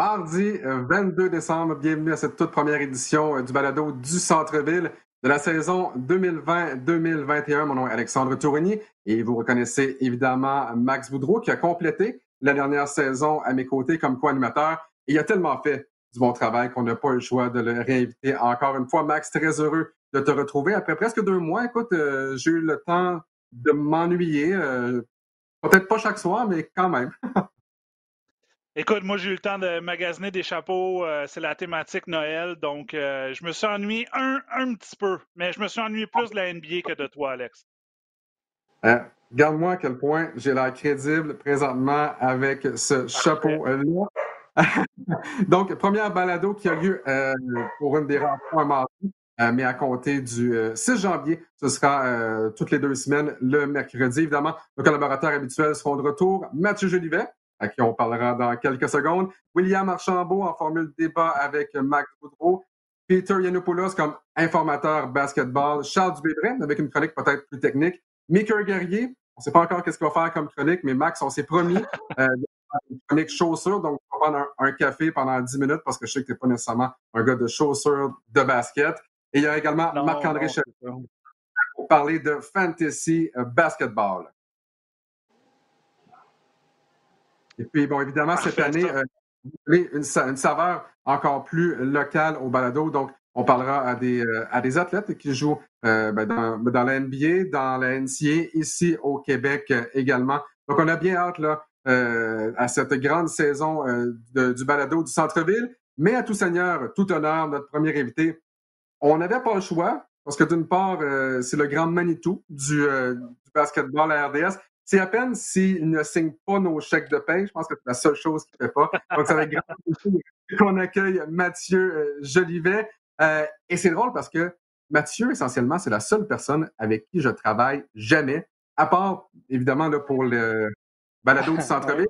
Mardi 22 décembre, bienvenue à cette toute première édition du balado du Centre-Ville de la saison 2020-2021. Mon nom est Alexandre Tourigny et vous reconnaissez évidemment Max Boudreau qui a complété la dernière saison à mes côtés comme co-animateur. Il a tellement fait du bon travail qu'on n'a pas eu le choix de le réinviter encore une fois. Max, très heureux de te retrouver. Après presque deux mois, écoute, euh, j'ai eu le temps de m'ennuyer. Euh, peut-être pas chaque soir, mais quand même. Écoute, moi, j'ai eu le temps de magasiner des chapeaux. Euh, c'est la thématique Noël. Donc, je me suis ennuyé un, un petit peu. Mais je me suis ennuyé plus de la NBA que de toi, Alex. Regarde-moi à quel point j'ai l'air crédible présentement avec ce chapeau-là. Donc, première balado qui a lieu euh, pour une des rencontres mardi, euh, mais à compter du 6 euh, janvier. Ce sera toutes les deux semaines, le mercredi. Évidemment, nos collaborateurs habituels seront de retour. Mathieu Jolivet, à qui on parlera dans quelques secondes. William Archambault en formule débat avec Max Boudreau. Peter Yanopoulos comme informateur basketball. Charles Dubébret avec une chronique peut-être plus technique. Maker Guerrier, on ne sait pas encore qu'est-ce qu'il va faire comme chronique, mais Max, on s'est promis une chronique chaussures, donc on va prendre un, café pendant 10 minutes parce que je sais que tu n'es pas nécessairement un gars de chaussures de basket. Et il y a également Marc-André pour parler de fantasy euh, basketball. Et puis, bon, évidemment, cette année, euh, une, une, saveur encore plus locale au balado. Donc, on parlera à des, euh, à des athlètes qui jouent ben, dans, dans, la NBA, dans la NCA, ici au Québec également. Donc, on a bien hâte là, euh, à cette grande saison euh, du balado du centre-ville. Mais à tout seigneur, tout honneur, notre premier invité, on n'avait pas le choix parce que d'une part, euh, c'est le grand Manitou du, du basketball à RDS. C'est à peine s'il ne signe pas nos chèques de paie. Je pense que c'est la seule chose qu'il ne fait pas. Donc, c'est avec grand qu'on accueille Mathieu Jolivet. et c'est drôle parce que Mathieu, essentiellement, c'est la seule personne avec qui je travaille jamais, à part, évidemment, là, pour le, balado du centre-ville.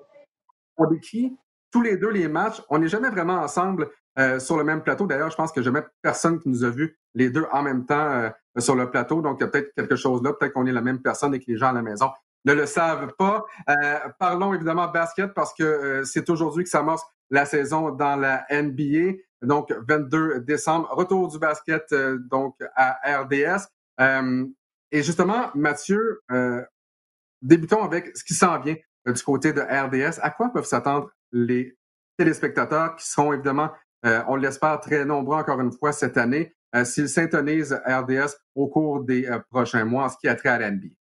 On décrit tous les deux les matchs. On n'est jamais vraiment ensemble euh, sur le même plateau. D'ailleurs, je pense que jamais personne qui nous a vus les deux en même temps euh, sur le plateau. Donc, il y a peut-être quelque chose là. Peut-être qu'on est la même personne et que les gens à la maison ne le savent pas. Euh, parlons évidemment basket parce que c'est aujourd'hui que s'amorce la saison dans la NBA. Donc, 22 décembre, retour du basket donc à RDS. et justement, Mathieu, débutons avec ce qui s'en vient euh, du côté de RDS. À quoi peuvent s'attendre les téléspectateurs qui seront évidemment, euh, on l'espère, très nombreux encore une fois cette année, euh, s'ils s'intonisent RDS au cours des prochains mois, ce qui a trait à l'NBA?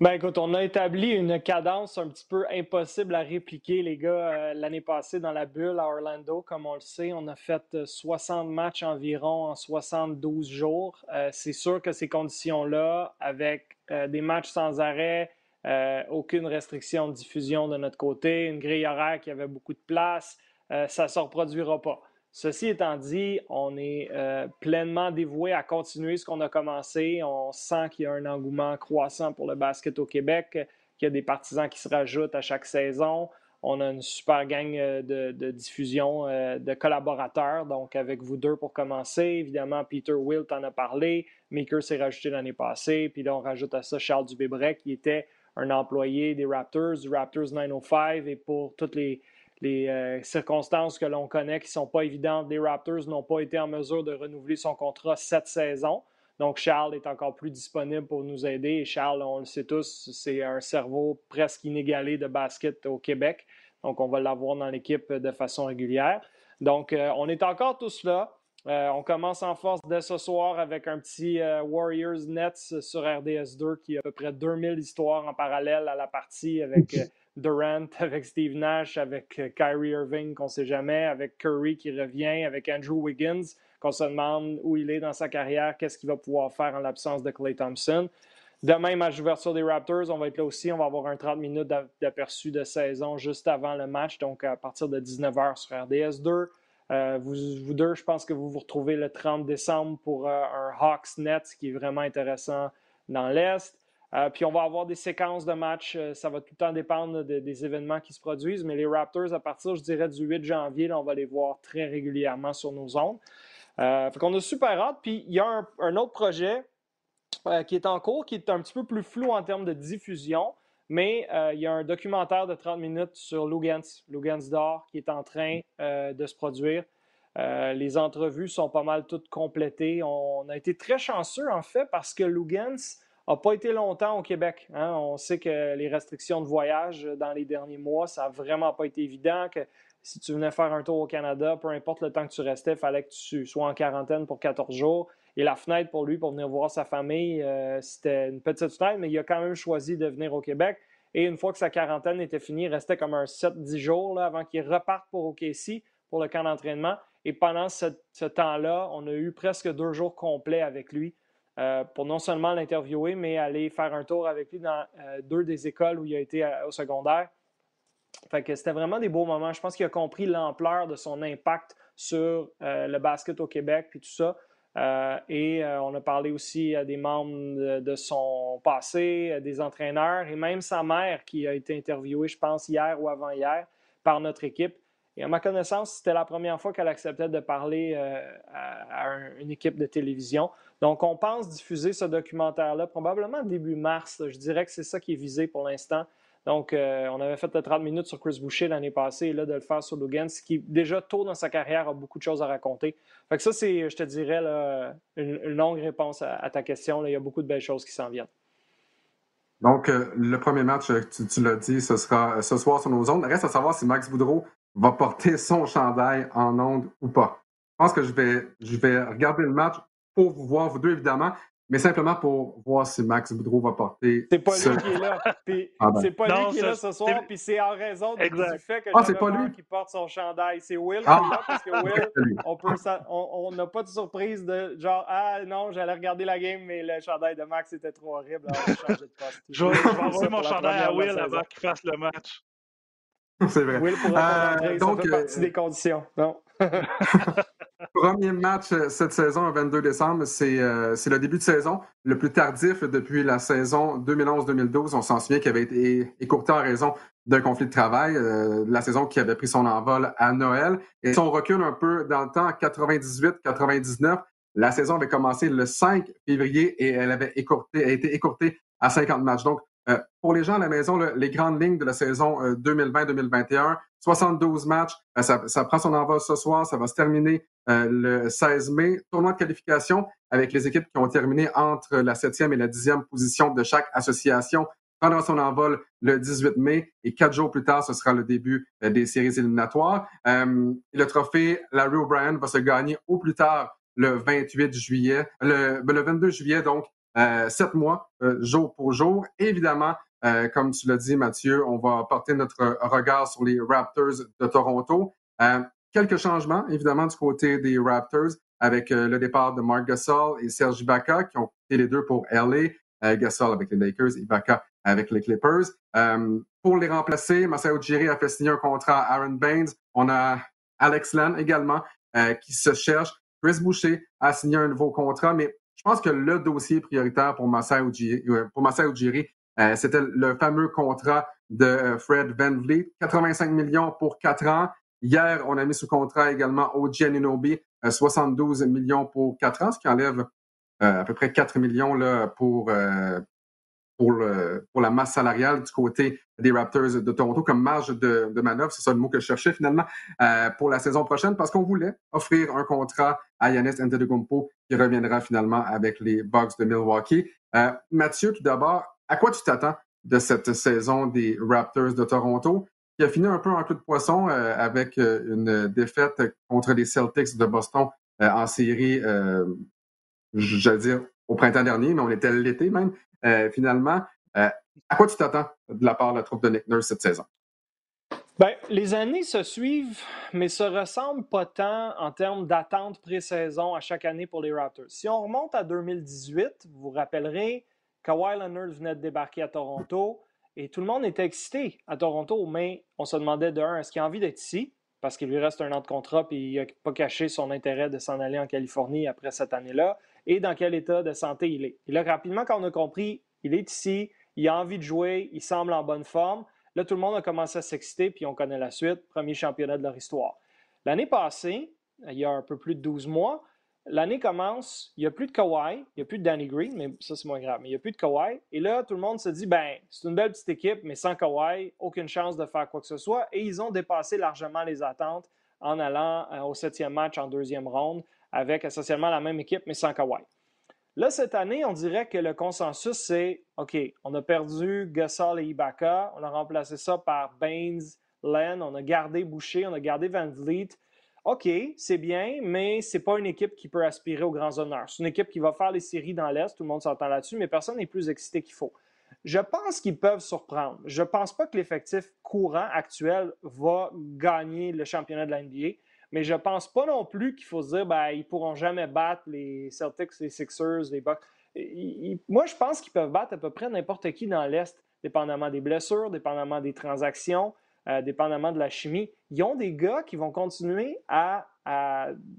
Ben écoute, on a établi une cadence un petit peu impossible à répliquer, les gars, l'année passée dans la bulle à Orlando. Comme on le sait, on a fait 60 matchs environ en 72 jours. c'est sûr que ces conditions-là, avec des matchs sans arrêt, euh, aucune restriction de diffusion de notre côté, une grille horaire qui avait beaucoup de place, euh, ça ne se reproduira pas. Ceci étant dit, on est euh, pleinement dévoué à continuer ce qu'on a commencé. On sent qu'il y a un engouement croissant pour le basket au Québec, qu'il y a des partisans qui se rajoutent à chaque saison. On a une super gang de, de diffusion de collaborateurs, donc avec vous deux pour commencer. Évidemment, Peter Wilt en a parlé, Maker s'est rajouté l'année passée, puis là on rajoute à ça Charles Dubébret qui était un employé des Raptors, du Raptors 905, et pour toutes les, euh, circonstances que l'on connaît qui ne sont pas évidentes, les Raptors n'ont pas été en mesure de renouveler son contrat cette saison. Donc, Charles est encore plus disponible pour nous aider. Et Charles, on le sait tous, c'est un cerveau presque inégalé de basket au Québec. Donc, on va l'avoir dans l'équipe de façon régulière. Donc, euh, on est encore tous là. Euh, on commence en force dès ce soir avec un petit Warriors Nets sur RDS2 qui a à peu près 2000 histoires en parallèle à la partie avec Durant, avec Steve Nash, avec Kyrie Irving qu'on ne sait jamais, avec Curry qui revient, avec Andrew Wiggins qu'on se demande où il est dans sa carrière, qu'est-ce qu'il va pouvoir faire en l'absence de Clay Thompson. Demain, match d'ouverture des Raptors, on va être là aussi. On va avoir un 30 minutes d'aperçu de saison juste avant le match, donc à partir de 19h sur RDS2. Euh, vous, vous, deux, je pense que vous vous retrouvez le 30 décembre pour euh, un Hawks Nets qui est vraiment intéressant dans l'Est. Euh, puis on va avoir des séquences de matchs. ça va tout le temps dépendre des événements qui se produisent. Mais les Raptors, à partir, je dirais, du 8 janvier, on va les voir très régulièrement sur nos ondes. fait qu'on a super hâte. Puis il y a un, autre projet qui est en cours, qui est un petit peu plus flou en termes de diffusion, Mais euh, il y a un documentaire de 30 minutes sur Lugans, Lugans d'or, qui est en train euh, de se produire. Euh, les entrevues sont pas mal toutes complétées. On a été très chanceux, en fait, parce que Lugans n'a pas été longtemps au Québec. Hein. On sait que les restrictions de voyage dans les derniers mois, ça n'a vraiment pas été évident. Que si tu venais faire un tour au Canada, peu importe le temps que tu restais, il fallait que tu sois en quarantaine pour 14 jours. Et la fenêtre pour lui, pour venir voir sa famille, euh, c'était une petite fenêtre, mais il a quand même choisi de venir au Québec. Et une fois que sa quarantaine était finie, il restait comme un 7-10 jours avant qu'il reparte pour OKC pour le camp d'entraînement. Et pendant ce, temps-là, on a eu presque deux jours complets avec lui euh, pour non seulement l'interviewer, mais aller faire un tour avec lui dans euh, deux des écoles où il a été au secondaire. C'était vraiment des beaux moments. Je pense qu'il a compris l'ampleur de son impact sur le basket au Québec puis tout ça. Euh, et euh, on a parlé aussi à des membres de, son passé, des entraîneurs et même sa mère qui a été interviewée, je pense, hier ou avant-hier par notre équipe. Et à ma connaissance, c'était la première fois qu'elle acceptait de parler euh, à, une équipe de télévision. Donc, on pense diffuser ce documentaire-là probablement début mars. Je dirais que c'est ça qui est visé pour l'instant. Donc, euh, on avait fait le 30 minutes sur Chris Boucher l'année passée et là, de le faire sur Logan, ce qui, déjà, tôt dans sa carrière, a beaucoup de choses à raconter. Fait que ça, c'est, je te dirais, une, longue réponse à, ta question. Il y a beaucoup de belles choses qui s'en viennent. Donc, euh, le premier match, euh, tu, l'as dit, ce sera ce soir sur nos ondes. Reste à savoir si Max Boudreau va porter son chandail en ondes ou pas. Je pense que je vais regarder le match pour vous voir, vous deux, évidemment mais simplement pour voir si Max Boudreau va porter. C'est pas lui qui est là. c'est pas lui qui est là ce soir, puis c'est en raison du fait que ah, c'est pas lui qui porte son chandail. C'est Will ah. qui est là parce que Will, on peut, on n'a pas de surprise de genre ah non, j'allais regarder la game, mais le chandail de Max était trop horrible. je vais envoyer mon chandail à Will avant qu'il fasse le match. C'est vrai. Will pourra euh, donc, ça fait partie euh, des conditions. Non? Premier match euh, cette saison, le 22 décembre, euh, c'est le début de saison, le plus tardif depuis la saison 2011-2012. On s'en souvient qu'il avait été écourté en raison d'un conflit de travail, euh, la saison qui avait pris son envol à Noël. Et si on recule un peu dans le temps, 98-99, la saison avait commencé le 5 février et elle avait écourté, a été écourtée à 50 matchs. Euh, pour les gens à la maison, les grandes lignes de la saison 2020-2021, euh, 72 matchs, euh, ça, prend son envol ce soir, ça va se terminer le 16 mai. Tournoi de qualification avec les équipes qui ont terminé entre la 7e et la 10e position de chaque association prendra son envol le 18 mai et quatre jours plus tard, ce sera le début des séries éliminatoires. le trophée Larry O'Brien va se gagner au plus tard le 28 juillet, le, ben, le 22 juillet, donc euh, sept mois, euh, jour pour jour. Évidemment, euh, comme tu l'as dit, Mathieu, on va porter notre regard sur les Raptors de Toronto. quelques changements, évidemment, du côté des Raptors, avec le départ de Mark Gasol et Serge Ibaka, qui ont quitté les deux pour LA. Gasol avec les Lakers, Ibaka avec les Clippers. pour les remplacer, Masao Ujiri a fait signer un contrat à Aaron Baines. On a Alex Len également, qui se cherche. Chris Boucher a signé un nouveau contrat, mais je pense que le dossier prioritaire pour Ujiri, euh, pour euh, c'était le fameux contrat de euh, Fred Van Vliet, 85 millions pour quatre ans. Hier, on a mis sous contrat également OG Anunobi, 72 millions pour quatre ans, ce qui enlève à peu près 4 millions là, pour, pour, la masse salariale du côté des Raptors de Toronto comme marge de, de manœuvre. C'est ça le mot que je cherchais finalement euh, pour la saison prochaine parce qu'on voulait offrir un contrat à Yanis Antetokounmpo qui reviendra finalement avec les Bucks de Milwaukee. Euh, Mathieu, tout d'abord, à quoi tu t'attends de cette saison des Raptors de Toronto qui a fini un peu en coup de poisson euh, avec une défaite contre les Celtics de Boston en série, j'allais dire au printemps dernier, mais on était l'été même. Euh, finalement. Euh, à quoi tu t'attends de la part de la troupe de Nick Nurse cette saison? Bien, les années se suivent, mais se ressemblent pas tant en termes d'attente pré-saison à chaque année pour les Raptors. Si on remonte à 2018, vous vous rappellerez, Kawhi Leonard venait de débarquer à Toronto et tout le monde était excité à Toronto, mais on se demandait de un, est-ce qu'il a envie d'être ici? Parce qu'il lui reste un an de contrat et il n'a pas caché son intérêt de s'en aller en Californie après cette année-là et dans quel état de santé il est. Et là, rapidement, quand on a compris, il est ici, il a envie de jouer, il semble en bonne forme, là, tout le monde a commencé à s'exciter, puis on connaît la suite, premier championnat de leur histoire. L'année passée, il y a un peu plus de 12 mois, l'année commence, il n'y a plus de Kawhi, il n'y a plus de Danny Green, mais ça c'est moins grave, mais il n'y a plus de Kawhi. Et là, tout le monde se dit, ben, c'est une belle petite équipe, mais sans Kawhi, aucune chance de faire quoi que ce soit. Et ils ont dépassé largement les attentes en allant euh, au septième match en deuxième ronde avec essentiellement la même équipe, mais sans Kawhi. Là, cette année, on dirait que le consensus, c'est OK, on a perdu Gasol et Ibaka, on a remplacé ça par Baines, Len, on a gardé Boucher, on a gardé Van Vliet. OK, c'est bien, mais ce n'est pas une équipe qui peut aspirer aux grands honneurs. C'est une équipe qui va faire les séries dans l'Est, tout le monde s'entend là-dessus, mais personne n'est plus excité qu'il faut. Je pense qu'ils peuvent surprendre. Je ne pense pas que l'effectif courant actuel va gagner le championnat de la NBA, mais je pense pas non plus qu'il faut se dire ben, ne pourront jamais battre les Celtics, les Sixers, les Bucks. moi, je pense qu'ils peuvent battre à peu près n'importe qui dans l'Est, dépendamment des blessures, dépendamment des transactions. Euh, dépendamment de la chimie, ils ont des gars qui vont continuer à,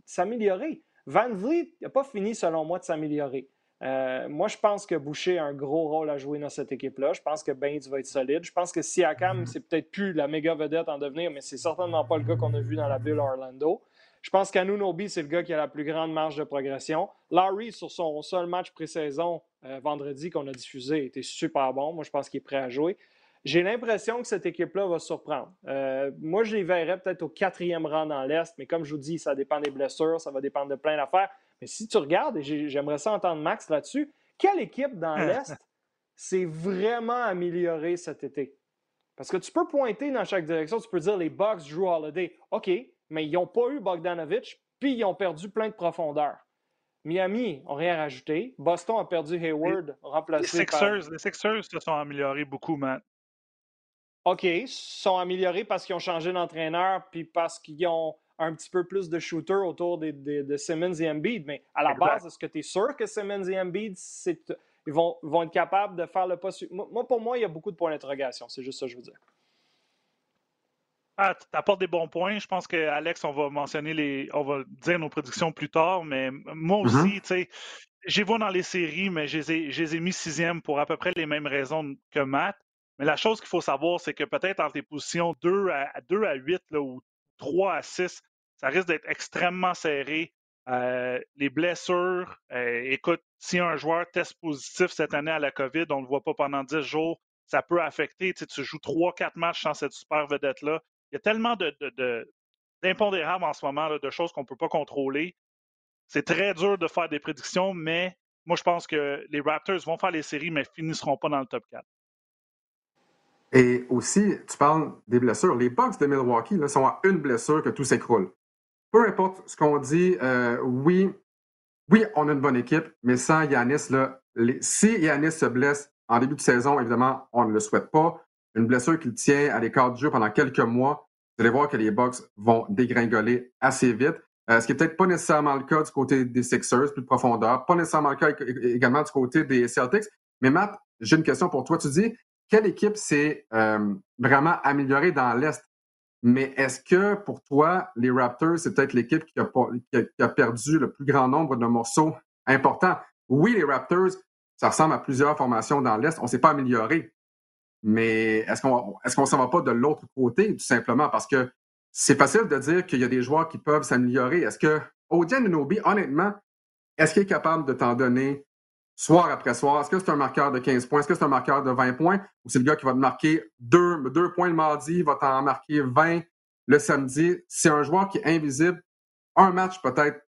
s'améliorer. Van Vliet n'a pas fini, selon moi, de s'améliorer. Euh, moi, je pense que Boucher a un gros rôle à jouer dans cette équipe-là. Je pense que Baines va être solide. Je pense que Siakam, mm-hmm. c'est peut-être plus la méga vedette en devenir, mais c'est certainement pas le gars qu'on a vu dans la bulle Orlando. Je pense qu'Anunobi, c'est le gars qui a la plus grande marge de progression. Larry, sur son seul match pré-saison euh, vendredi qu'on a diffusé, était super bon. Moi, je pense qu'il est prêt à jouer. J'ai l'impression que cette équipe-là va surprendre. Euh, moi, je les verrais peut-être au quatrième rang dans l'Est, mais comme je vous dis, ça dépend des blessures, ça va dépendre de plein d'affaires. Mais si tu regardes, et j'aimerais ça entendre Max là-dessus, quelle équipe dans l'Est s'est vraiment améliorée cet été? Parce que tu peux pointer dans chaque direction, tu peux dire les Bucks jouent Holiday. OK, mais ils n'ont pas eu Bogdanovich, puis ils ont perdu plein de profondeur. Miami n'a rien rajouté. Boston a perdu Hayward, remplacé les Sixers, Les Sixers se sont améliorés beaucoup, Matt. OK, sont améliorés parce qu'ils ont changé d'entraîneur puis parce qu'ils ont un petit peu plus de shooters autour de, Simmons et Embiid. Mais à la base, est-ce que tu es sûr que Simmons et Embiid, ils vont, vont, être capables de faire le pas? Moi, pour moi, il y a beaucoup de points d'interrogation. C'est juste ça que je veux dire. Ah, tu apportes des bons points. Je pense qu'Alex, on va mentionner les. On va dire nos prédictions plus tard, mais moi mm-hmm. aussi, tu sais, j'ai vu dans les séries, mais je les ai mis sixième pour à peu près les mêmes raisons que Matt. Mais la chose qu'il faut savoir, c'est que peut-être entre les positions 2 à, 2 à 8 là, ou 3 à 6, ça risque d'être extrêmement serré. Euh, les blessures, euh, écoute, si un joueur teste positif cette année à la COVID, on ne le voit pas pendant 10 jours, ça peut affecter. Tu, joues 3-4 matchs sans cette super vedette-là. Il y a tellement d'impondérables en ce moment, de choses qu'on ne peut pas contrôler. C'est très dur de faire des prédictions, mais moi, je pense que les Raptors vont faire les séries, mais finiront pas dans le top 4. Et aussi, tu parles des blessures. Les Bucks de Milwaukee sont à une blessure que tout s'écroule. Peu importe ce qu'on dit, euh, oui, oui, on a une bonne équipe, mais sans Yanis, là, si Yanis se blesse en début de saison, évidemment, on ne le souhaite pas. Une blessure qu'il tient à l'écart du jeu pendant quelques mois, vous allez voir que les Bucks vont dégringoler assez vite. Euh, ce qui n'est peut-être pas nécessairement le cas du côté des Sixers, plus de profondeur, pas nécessairement le cas également du côté des Celtics. Mais Matt, j'ai une question pour toi. Tu dis, quelle équipe s'est euh, vraiment améliorée dans l'Est? Mais est-ce que pour toi, les Raptors, c'est peut-être l'équipe qui, a, perdu le plus grand nombre de morceaux importants? Oui, les Raptors, ça ressemble à plusieurs formations dans l'Est. On ne s'est pas amélioré. Mais est-ce qu'on qu'on s'en va pas de l'autre côté, tout simplement? Parce que c'est facile de dire qu'il y a des joueurs qui peuvent s'améliorer. Est-ce que Odian Nobi, honnêtement, est-ce qu'il est capable de t'en donner soir après soir. Est-ce que c'est un marqueur de 15 points? Est-ce que c'est un marqueur de 20 points? Ou c'est le gars qui va te marquer deux, deux points le mardi, va t'en marquer 20 le samedi? C'est un joueur qui est invisible. Un match peut-être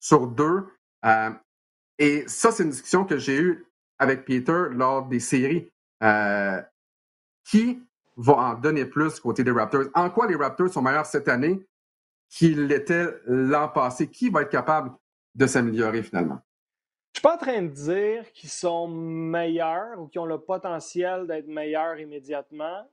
sur deux. Euh, et ça, c'est une discussion que j'ai eue avec Peter lors des séries. Euh, qui va en donner plus côté des Raptors? En quoi les Raptors sont meilleurs cette année qu'ils l'étaient l'an passé? Qui va être capable de s'améliorer finalement? Je suis pas en train de dire qu'ils sont meilleurs ou qu'ils ont le potentiel d'être meilleurs immédiatement.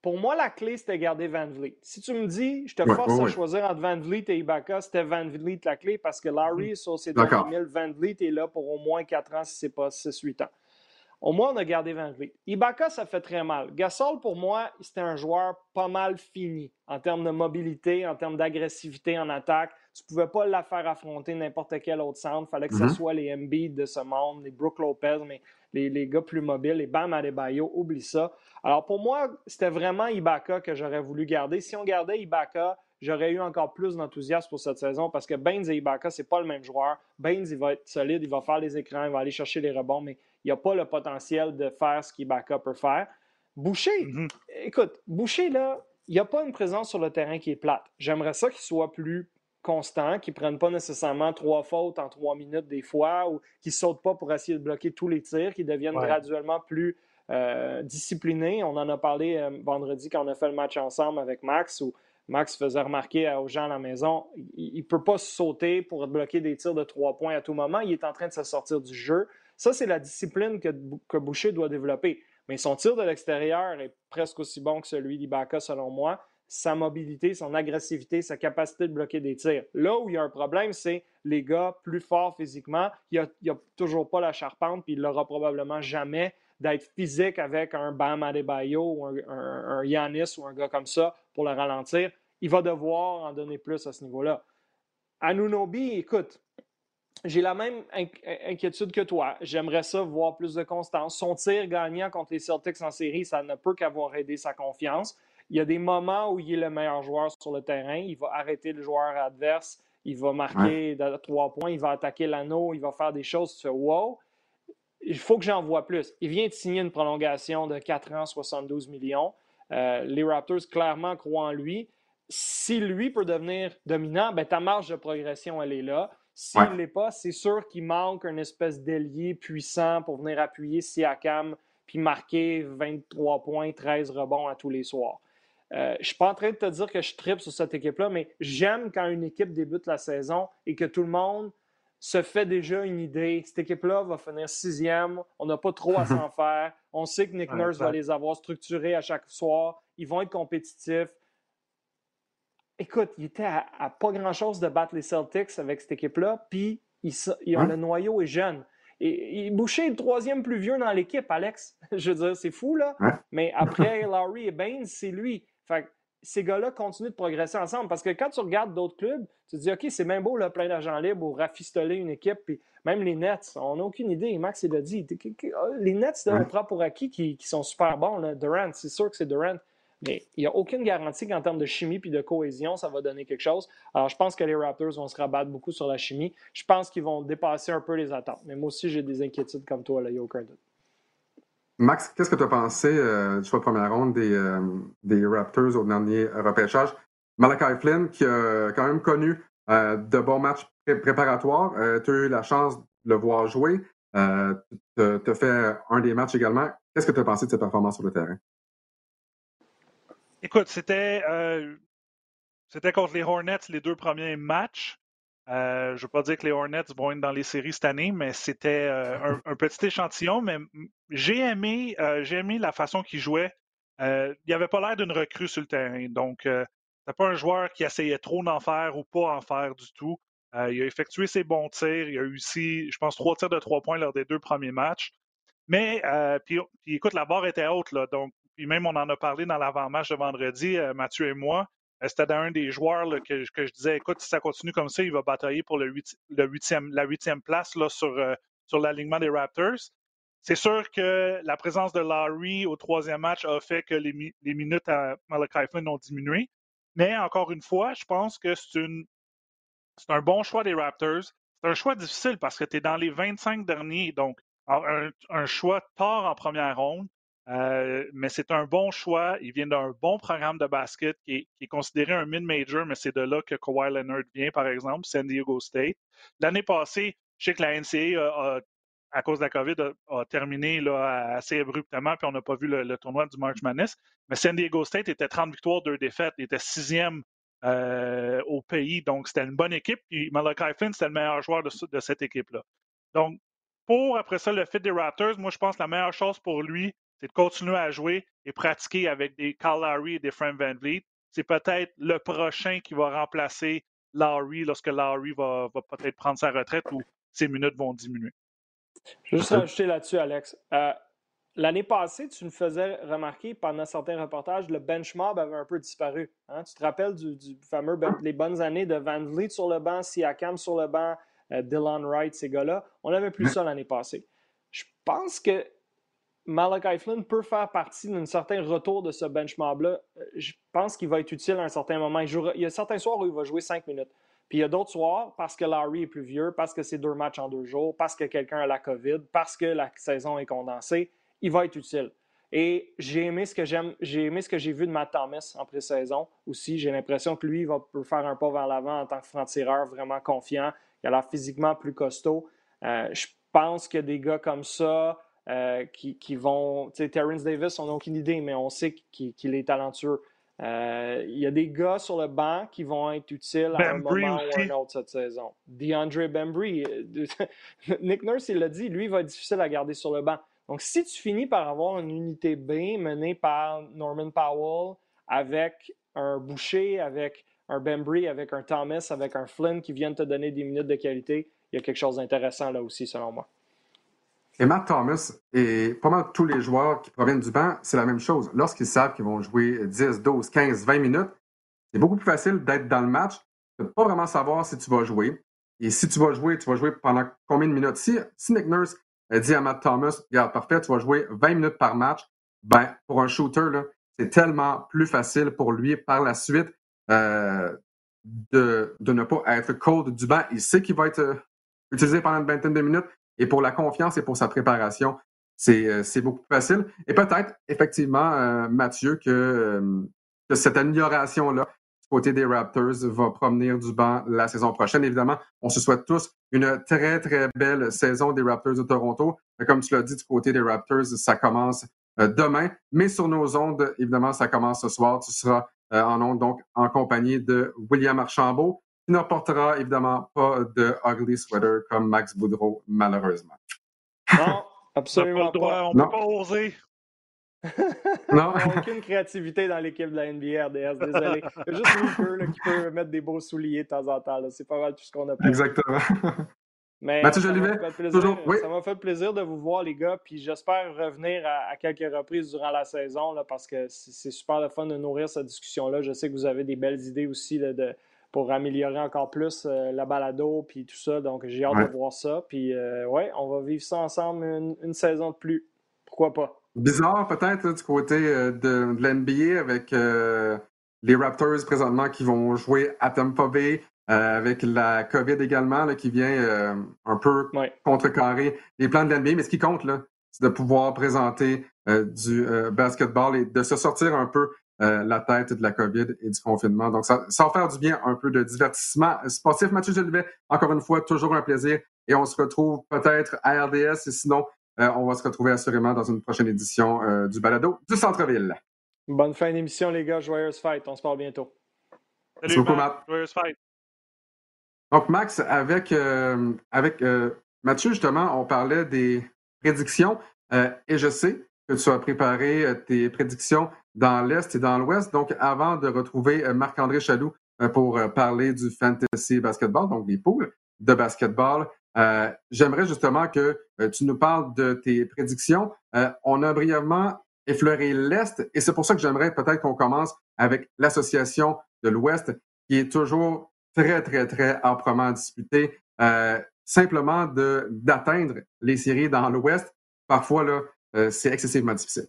Pour moi, la clé, c'était garder Van Vliet. Si tu me dis, je te force à choisir entre Van Vliet et Ibaka, c'était Van Vliet la clé parce que Larry, mm. sur ses 2000, Van Vliet est là pour au moins 4 ans, si ce n'est pas 6-8 ans. Au moins, on a gardé Van Vliet. Ibaka, ça fait très mal. Gasol, pour moi, c'était un joueur pas mal fini en termes de mobilité, en termes d'agressivité en attaque. Tu ne pouvais pas la faire affronter n'importe quel autre centre. Il fallait que ce mm-hmm. soit les Embiid de ce monde, les Brook Lopez, mais les, les, gars plus mobiles, les Bam Adebayo, oublie ça. Alors pour moi, c'était vraiment Ibaka que j'aurais voulu garder. Si on gardait Ibaka, j'aurais eu encore plus d'enthousiasme pour cette saison parce que Baines et Ibaka, c'est pas le même joueur. Baines, il va être solide, il va faire les écrans, il va aller chercher les rebonds, mais il n'a pas le potentiel de faire ce qu'Ibaka peut faire. Boucher, mm-hmm. écoute, Boucher, là, il n'y a pas une présence sur le terrain qui est plate. J'aimerais ça qu'il soit plus constant, qu'il ne prenne pas nécessairement trois fautes en trois minutes des fois, ou qu'il ne saute pas pour essayer de bloquer tous les tirs, qu'il devienne graduellement plus euh, discipliné. On en a parlé euh, vendredi quand on a fait le match ensemble avec Max, où Max faisait remarquer aux gens à la maison, il ne peut pas sauter pour bloquer des tirs de trois points à tout moment. Il est en train de se sortir du jeu. Ça, c'est la discipline que, que Boucher doit développer. Mais son tir de l'extérieur est presque aussi bon que celui d'Ibaka, selon moi. Sa mobilité, son agressivité, sa capacité de bloquer des tirs. Là où il y a un problème, c'est les gars plus forts physiquement. Il n'y a, toujours pas la charpente, puis il l'aura probablement jamais d'être physique avec un Bam Adebayo ou un, un, Yanis ou un gars comme ça pour le ralentir. Il va devoir en donner plus à ce niveau-là. Anunobi, écoute, j'ai la même inquiétude que toi. J'aimerais ça voir plus de constance. Son tir gagnant contre les Celtics en série, ça ne peut qu'avoir aidé sa confiance. Il y a des moments où il est le meilleur joueur sur le terrain. Il va arrêter le joueur adverse. Il va marquer trois points. Il va attaquer l'anneau. Il va faire des choses. Tu fais wow. Il faut que j'en vois plus. Il vient de signer une prolongation de 4 ans, 72 millions. Euh, les Raptors clairement croient en lui. Si lui peut devenir dominant, ben, ta marge de progression, elle est là. S'il ne l'est pas, c'est sûr qu'il manque une espèce d'ailier puissant pour venir appuyer Siakam puis marquer 23 points, 13 rebonds à tous les soirs. Euh, je ne suis pas en train de te dire que je tripe sur cette équipe-là, mais j'aime quand une équipe débute la saison et que tout le monde se fait déjà une idée. Cette équipe-là va finir sixième. On n'a pas trop à s'en faire. On sait que Nick Nurse va les avoir structurés à chaque soir. Ils vont être compétitifs écoute, il était à, pas grand-chose de battre les Celtics avec cette équipe-là, puis il, le noyau est jeune. Et, Boucher est le troisième plus vieux dans l'équipe, Alex. Je veux dire, c'est fou, là. Mais après Larry et Baines, c'est lui. Fait ces gars-là continuent de progresser ensemble. Parce que quand tu regardes d'autres clubs, tu te dis, OK, c'est même beau, là, plein d'agents libres ou rafistoler une équipe. Puis même les Nets, on n'a aucune idée. Max, il a dit. Les Nets, on prend pour acquis qui, qui sont super bons. Là. Durant, c'est sûr que c'est Durant. Mais il n'y a aucune garantie qu'en termes de chimie puis de cohésion, ça va donner quelque chose. Alors, je pense que les Raptors vont se rabattre beaucoup sur la chimie. Je pense qu'ils vont dépasser un peu les attentes. Mais moi aussi, j'ai des inquiétudes comme toi, là, il n'y a aucun doute. Max, qu'est-ce que tu as pensé euh, du choix première ronde des, euh, des, Raptors au dernier repêchage? Malachi Flynn, qui a quand même connu euh, de bons matchs préparatoires, tu as eu la chance de le voir jouer. tu as fait un des matchs également. Qu'est-ce que tu as pensé de cette performance sur le terrain? Écoute, c'était euh, c'était contre les Hornets les deux premiers matchs. Euh, je ne veux pas dire que les Hornets vont être dans les séries cette année, mais c'était euh, un, petit échantillon. Mais j'ai aimé, j'ai aimé la façon qu'il jouait. il n'avait pas l'air d'une recrue sur le terrain. Donc, c'est pas un joueur qui essayait trop d'en faire ou pas en faire du tout. il a effectué ses bons tirs. Il a réussi, je pense, trois tirs de trois points lors des deux premiers matchs. Mais, écoute, la barre était haute, là. Donc, puis même on en a parlé dans l'avant-match de vendredi, euh, Mathieu et moi. Euh, c'était un des joueurs que, je disais, écoute, si ça continue comme ça, il va batailler pour le, la huitième place euh, sur l'alignement des Raptors. C'est sûr que la présence de Larry au troisième match a fait que les, minutes à Malachi Flynn ont diminué. Mais encore une fois, je pense que c'est un bon choix des Raptors. C'est un choix difficile parce que tu es dans les 25 derniers, donc un, un choix tard en première ronde. Euh, mais c'est un bon choix. Il vient d'un bon programme de basket qui est, considéré un mid-major, mais c'est de là que Kawhi Leonard vient, par exemple, San Diego State. L'année passée, je sais que la NCA, à cause de la COVID, a, terminé là, assez abruptement, puis on n'a pas vu le, tournoi du March Madness. Mais San Diego State était 30 victoires, 2 défaites. Il était sixième euh, au pays, donc c'était une bonne équipe. Puis Malachi Flynn, c'était le meilleur joueur de, de cette équipe-là. Donc, pour après ça, le fit des Raptors, moi, je pense que la meilleure chose pour lui, c'est de continuer à jouer et pratiquer avec des Carl Lowry et des Frank Van Vliet. C'est peut-être le prochain qui va remplacer Lowry lorsque Lowry va, peut-être prendre sa retraite ou ses minutes vont diminuer. Je vais juste rajouter là-dessus, Alex. Euh, l'année passée, tu nous faisais remarquer pendant certains reportages, le benchmark avait un peu disparu. Hein. Tu te rappelles du, fameux ben, les bonnes années de Van Vliet sur le banc, Siakam sur le banc, euh, Dylan Wright, ces gars-là? On n'avait plus ça l'année passée. Je pense que Malachi Flynn peut faire partie d'un certain retour de ce bench mob-là. Je pense qu'il va être utile à un certain moment. Il, y a certains soirs où il va jouer cinq minutes. Puis il y a d'autres soirs, parce que Larry est plus vieux, parce que c'est deux matchs en deux jours, parce que quelqu'un a la COVID, parce que la saison est condensée, il va être utile. Et j'ai aimé ce que j'aime, j'ai aimé ce que j'ai vu de Matt Thomas en pré-saison aussi. J'ai l'impression que lui, il va faire un pas vers l'avant en tant que franc-tireur, vraiment confiant. Il a l'air physiquement plus costaud. Euh, je pense a des gars comme ça euh, qui, qui, vont. Tu sais, Terrence Davis, on n'a aucune idée, mais on sait qu'il est talentueux. Euh, il y a des gars sur le banc qui vont être utiles à un moment ou un autre cette saison. DeAndre Bembry, Nick Nurse, il l'a dit, lui, il va être difficile à garder sur le banc. Donc, si tu finis par avoir une unité B menée par Norman Powell avec un Boucher, avec un Bembry, avec un Thomas, avec un Flynn qui viennent te donner des minutes de qualité, il y a quelque chose d'intéressant là aussi, selon moi. Et Matt Thomas et pas mal tous les joueurs qui proviennent du banc, c'est la même chose. Lorsqu'ils savent qu'ils vont jouer 10, 12, 15, 20 minutes, c'est beaucoup plus facile d'être dans le match, de ne pas vraiment savoir si tu vas jouer. Et si tu vas jouer, tu vas jouer pendant combien de minutes? Si, si Nick Nurse dit à Matt Thomas, regarde, parfait, tu vas jouer 20 minutes par match, ben, pour un shooter, c'est tellement plus facile pour lui par la suite euh, de, de, ne pas être cold du banc. Il sait qu'il va être euh, utilisé pendant une vingtaine de minutes. Et pour la confiance et pour sa préparation, c'est euh, beaucoup plus facile. Et peut-être, effectivement, euh, Mathieu, que, euh, que cette amélioration-là du côté des Raptors va provenir du banc la saison prochaine. Évidemment, on se souhaite tous une très, très belle saison des Raptors de Toronto. Comme tu l'as dit, du côté des Raptors, ça commence demain. Mais sur nos ondes, évidemment, ça commence ce soir. Tu seras en ondes, donc, en compagnie de William Archambault qui n'apportera évidemment pas de ugly sweater comme Max Boudreau, malheureusement. Non, absolument pas. On ne peut pas oser. non. Il n'y a aucune créativité dans l'équipe de la NBA RDS, désolé. Il y a juste Luker qui peut mettre des beaux souliers de temps en temps. C'est pas mal tout ce qu'on a fait. Exactement. Mais Mathieu ça m'a fait, plaisir, oui. ça m'a fait plaisir de vous voir, les gars. Puis j'espère revenir à, quelques reprises durant la saison là, parce que c'est super le fun de nourrir cette discussion-là. Je sais que vous avez des belles idées aussi de, pour améliorer encore plus euh, la balado puis tout ça. Donc, j'ai hâte de voir ça. Puis, euh, ouais, on va vivre ça ensemble une, saison de plus. Pourquoi pas? Bizarre, peut-être, du côté euh, de, l'NBA avec les Raptors présentement qui vont jouer à Tampa Bay. avec la COVID également qui vient un peu contrecarrer les plans de l'NBA. Mais ce qui compte, là, c'est de pouvoir présenter du basketball et de se sortir un peu euh, la tête de la COVID et du confinement. Donc, ça, ça va faire du bien un peu de divertissement sportif. Mathieu Jolivet, encore une fois, toujours un plaisir. Et on se retrouve peut-être à RDS et sinon, euh, on va se retrouver assurément dans une prochaine édition euh, du balado du Centre-Ville. Bonne fin d'émission, les gars. Joyeuse fête. On se parle bientôt. Salut, beaucoup, Matt. Joyeuse fête. Donc, Max, avec, avec Mathieu, justement, on parlait des prédictions et je sais que tu as préparé tes prédictions dans l'Est et dans l'Ouest. Donc, avant de retrouver euh, Marc-André Chaloux euh, pour euh, parler du fantasy basketball, donc des poules de basketball, j'aimerais justement que tu nous parles de tes prédictions. on a brièvement effleuré l'Est et c'est pour ça que j'aimerais peut-être qu'on commence avec l'association de l'Ouest qui est toujours très, très, très âprement disputée. simplement d'atteindre les séries dans l'Ouest, parfois, là, c'est excessivement difficile.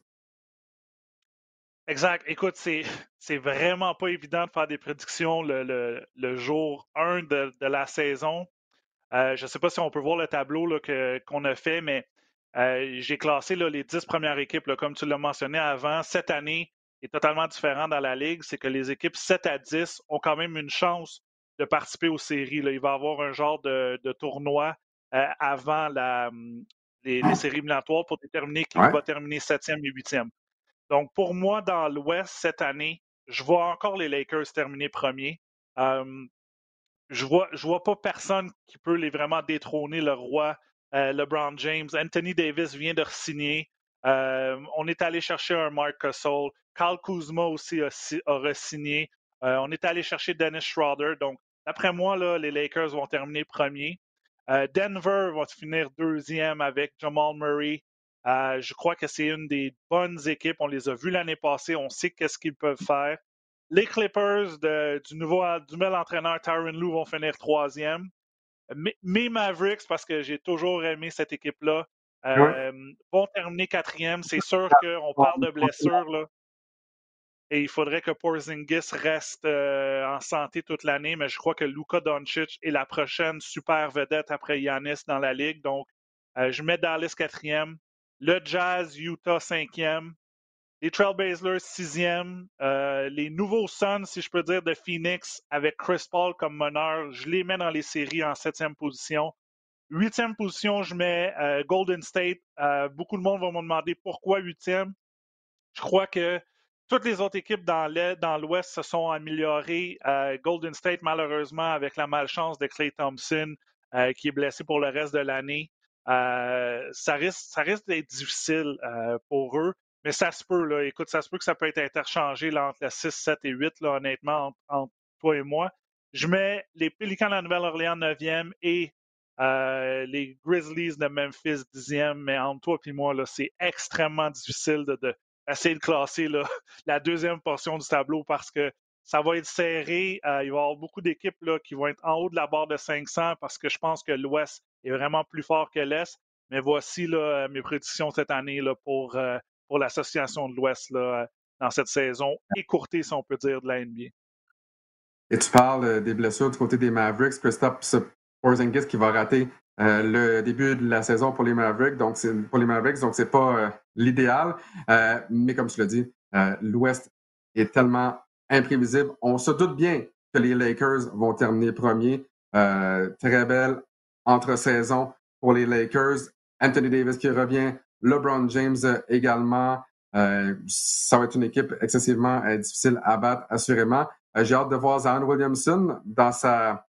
Exact. Écoute, c'est, c'est vraiment pas évident de faire des prédictions le, le, jour 1 de, de la saison. Euh, je ne sais pas si on peut voir le tableau là, que, qu'on a fait, mais euh, j'ai classé là, les 10 premières équipes, là, comme tu l'as mentionné avant. Cette année est totalement différent dans la Ligue. C'est que les équipes 7 à 10 ont quand même une chance de participer aux séries. Il va y avoir un genre de, de tournoi euh, avant la, hum, les, les, séries éliminatoires pour déterminer qui va terminer 7e et 8e. Donc, pour moi, dans l'Ouest cette année, je vois encore les Lakers terminer premier. je vois, vois pas personne qui peut les vraiment détrôner le roi euh, LeBron James. Anthony Davis vient de signer. on est allé chercher un Mark Gasol. Carl Kuzma aussi a, a signé. Euh, on est allé chercher Dennis Schroeder. Donc, d'après moi, les Lakers vont terminer premier. Euh, Denver va finir deuxième avec Jamal Murray, euh, je crois que c'est une des bonnes équipes. On les a vus l'année passée. On sait qu'est-ce qu'ils peuvent faire. Les Clippers du nouveau du nouvel entraîneur Tyron Lou vont finir troisième. Mes Mavericks, parce que j'ai toujours aimé cette équipe-là, vont terminer quatrième. C'est sûr qu'on parle de blessures. Là. Et il faudrait que Porzingis reste en santé toute l'année, mais je crois que Luka Doncic est la prochaine super vedette après Yanis dans la ligue. Donc, je mets Dallas quatrième, le Jazz, Utah cinquième, les Trailblazers sixième, euh, les nouveaux Suns, si je peux dire, de Phoenix avec Chris Paul comme meneur, je les mets dans les séries en septième position. Huitième position, je mets euh, Golden State. Euh, beaucoup de monde va me demander pourquoi huitième. Je crois que toutes les autres équipes dans l'Ouest se sont améliorées. Golden State, malheureusement, avec la malchance de Clay Thompson, qui est blessé pour le reste de l'année, ça risque, ça risque d'être difficile pour eux. Mais ça se peut, là. Écoute, ça se peut que ça peut être interchangé entre la 6, 7 et 8, là, honnêtement, entre, toi et moi. Je mets les Pélicans de la Nouvelle-Orléans 9e et euh, les Grizzlies de Memphis 10e, mais entre toi et moi, là, c'est extrêmement difficile de, de, essayer de classer là, la deuxième portion du tableau parce que ça va être serré. Euh, il va y avoir beaucoup d'équipes qui vont être en haut de la barre de 500 parce que je pense que l'Ouest est vraiment plus fort que l'Est. Mais voici là, mes prédictions cette année euh, pour l'Association de l'Ouest dans cette saison écourtée, si on peut dire, de la NBA. Et tu parles euh, des blessures du côté des Mavericks. Christophe Porzingis qui va rater euh, le début de la saison pour les Mavericks. Donc, c'est pour les Mavericks, donc c'est pas euh, l'idéal. mais comme tu l'as dit, l'Ouest est tellement imprévisible. On se doute bien que les Lakers vont terminer premier. très belle entre-saison pour les Lakers. Anthony Davis qui revient, LeBron James euh, également. Euh, ça va être une équipe excessivement euh, difficile à battre, assurément. J'ai hâte de voir Zion Williamson dans sa,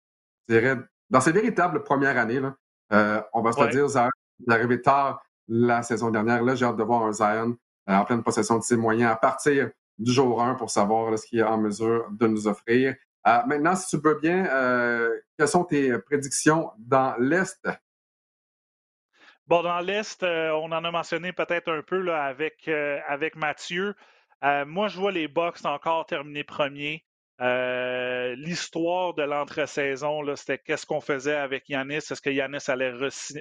dans ses véritables premières années. Là. on va se le dire, Zion est arrivé tard la saison dernière. Là, j'ai hâte de voir un Zion en pleine possession de ses moyens à partir du jour 1 pour savoir ce qu'il est en mesure de nous offrir. Maintenant, si tu veux bien, quelles sont tes prédictions dans l'Est? Bon, dans l'Est, euh, on en a mentionné peut-être un peu là, avec, euh, avec Mathieu. Euh, moi, je vois les Bucks encore terminer premier. L'histoire de l'entre-saison, c'était qu'est-ce qu'on faisait avec Yanis? Est-ce que Yanis allait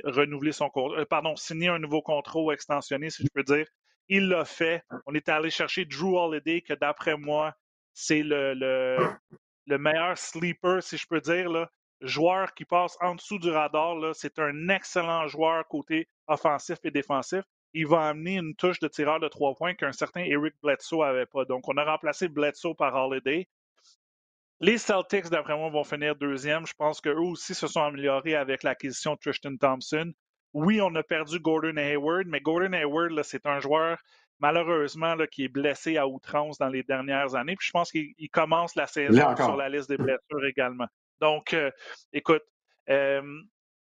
renouveler son pardon, signer un nouveau contrat ou extensionner, si je peux dire? Il l'a fait. On est allé chercher Drew Holiday, que d'après moi, c'est le, le, meilleur sleeper, si je peux dire, là, joueur qui passe en dessous du radar. C'est un excellent joueur côté offensif et défensif. Il va amener une touche de tireur de trois points qu'un certain Eric Bledsoe n'avait pas. Donc, on a remplacé Bledsoe par Holiday. Les Celtics, d'après moi, vont finir deuxième. Je pense qu'eux aussi se sont améliorés avec l'acquisition de Tristan Thompson. Oui, on a perdu Gordon Hayward, mais Gordon Hayward, c'est un joueur, malheureusement, là, qui est blessé à outrance dans les dernières années. Puis je pense qu'il commence la saison sur la liste des blessures également. Donc, euh, écoute, euh,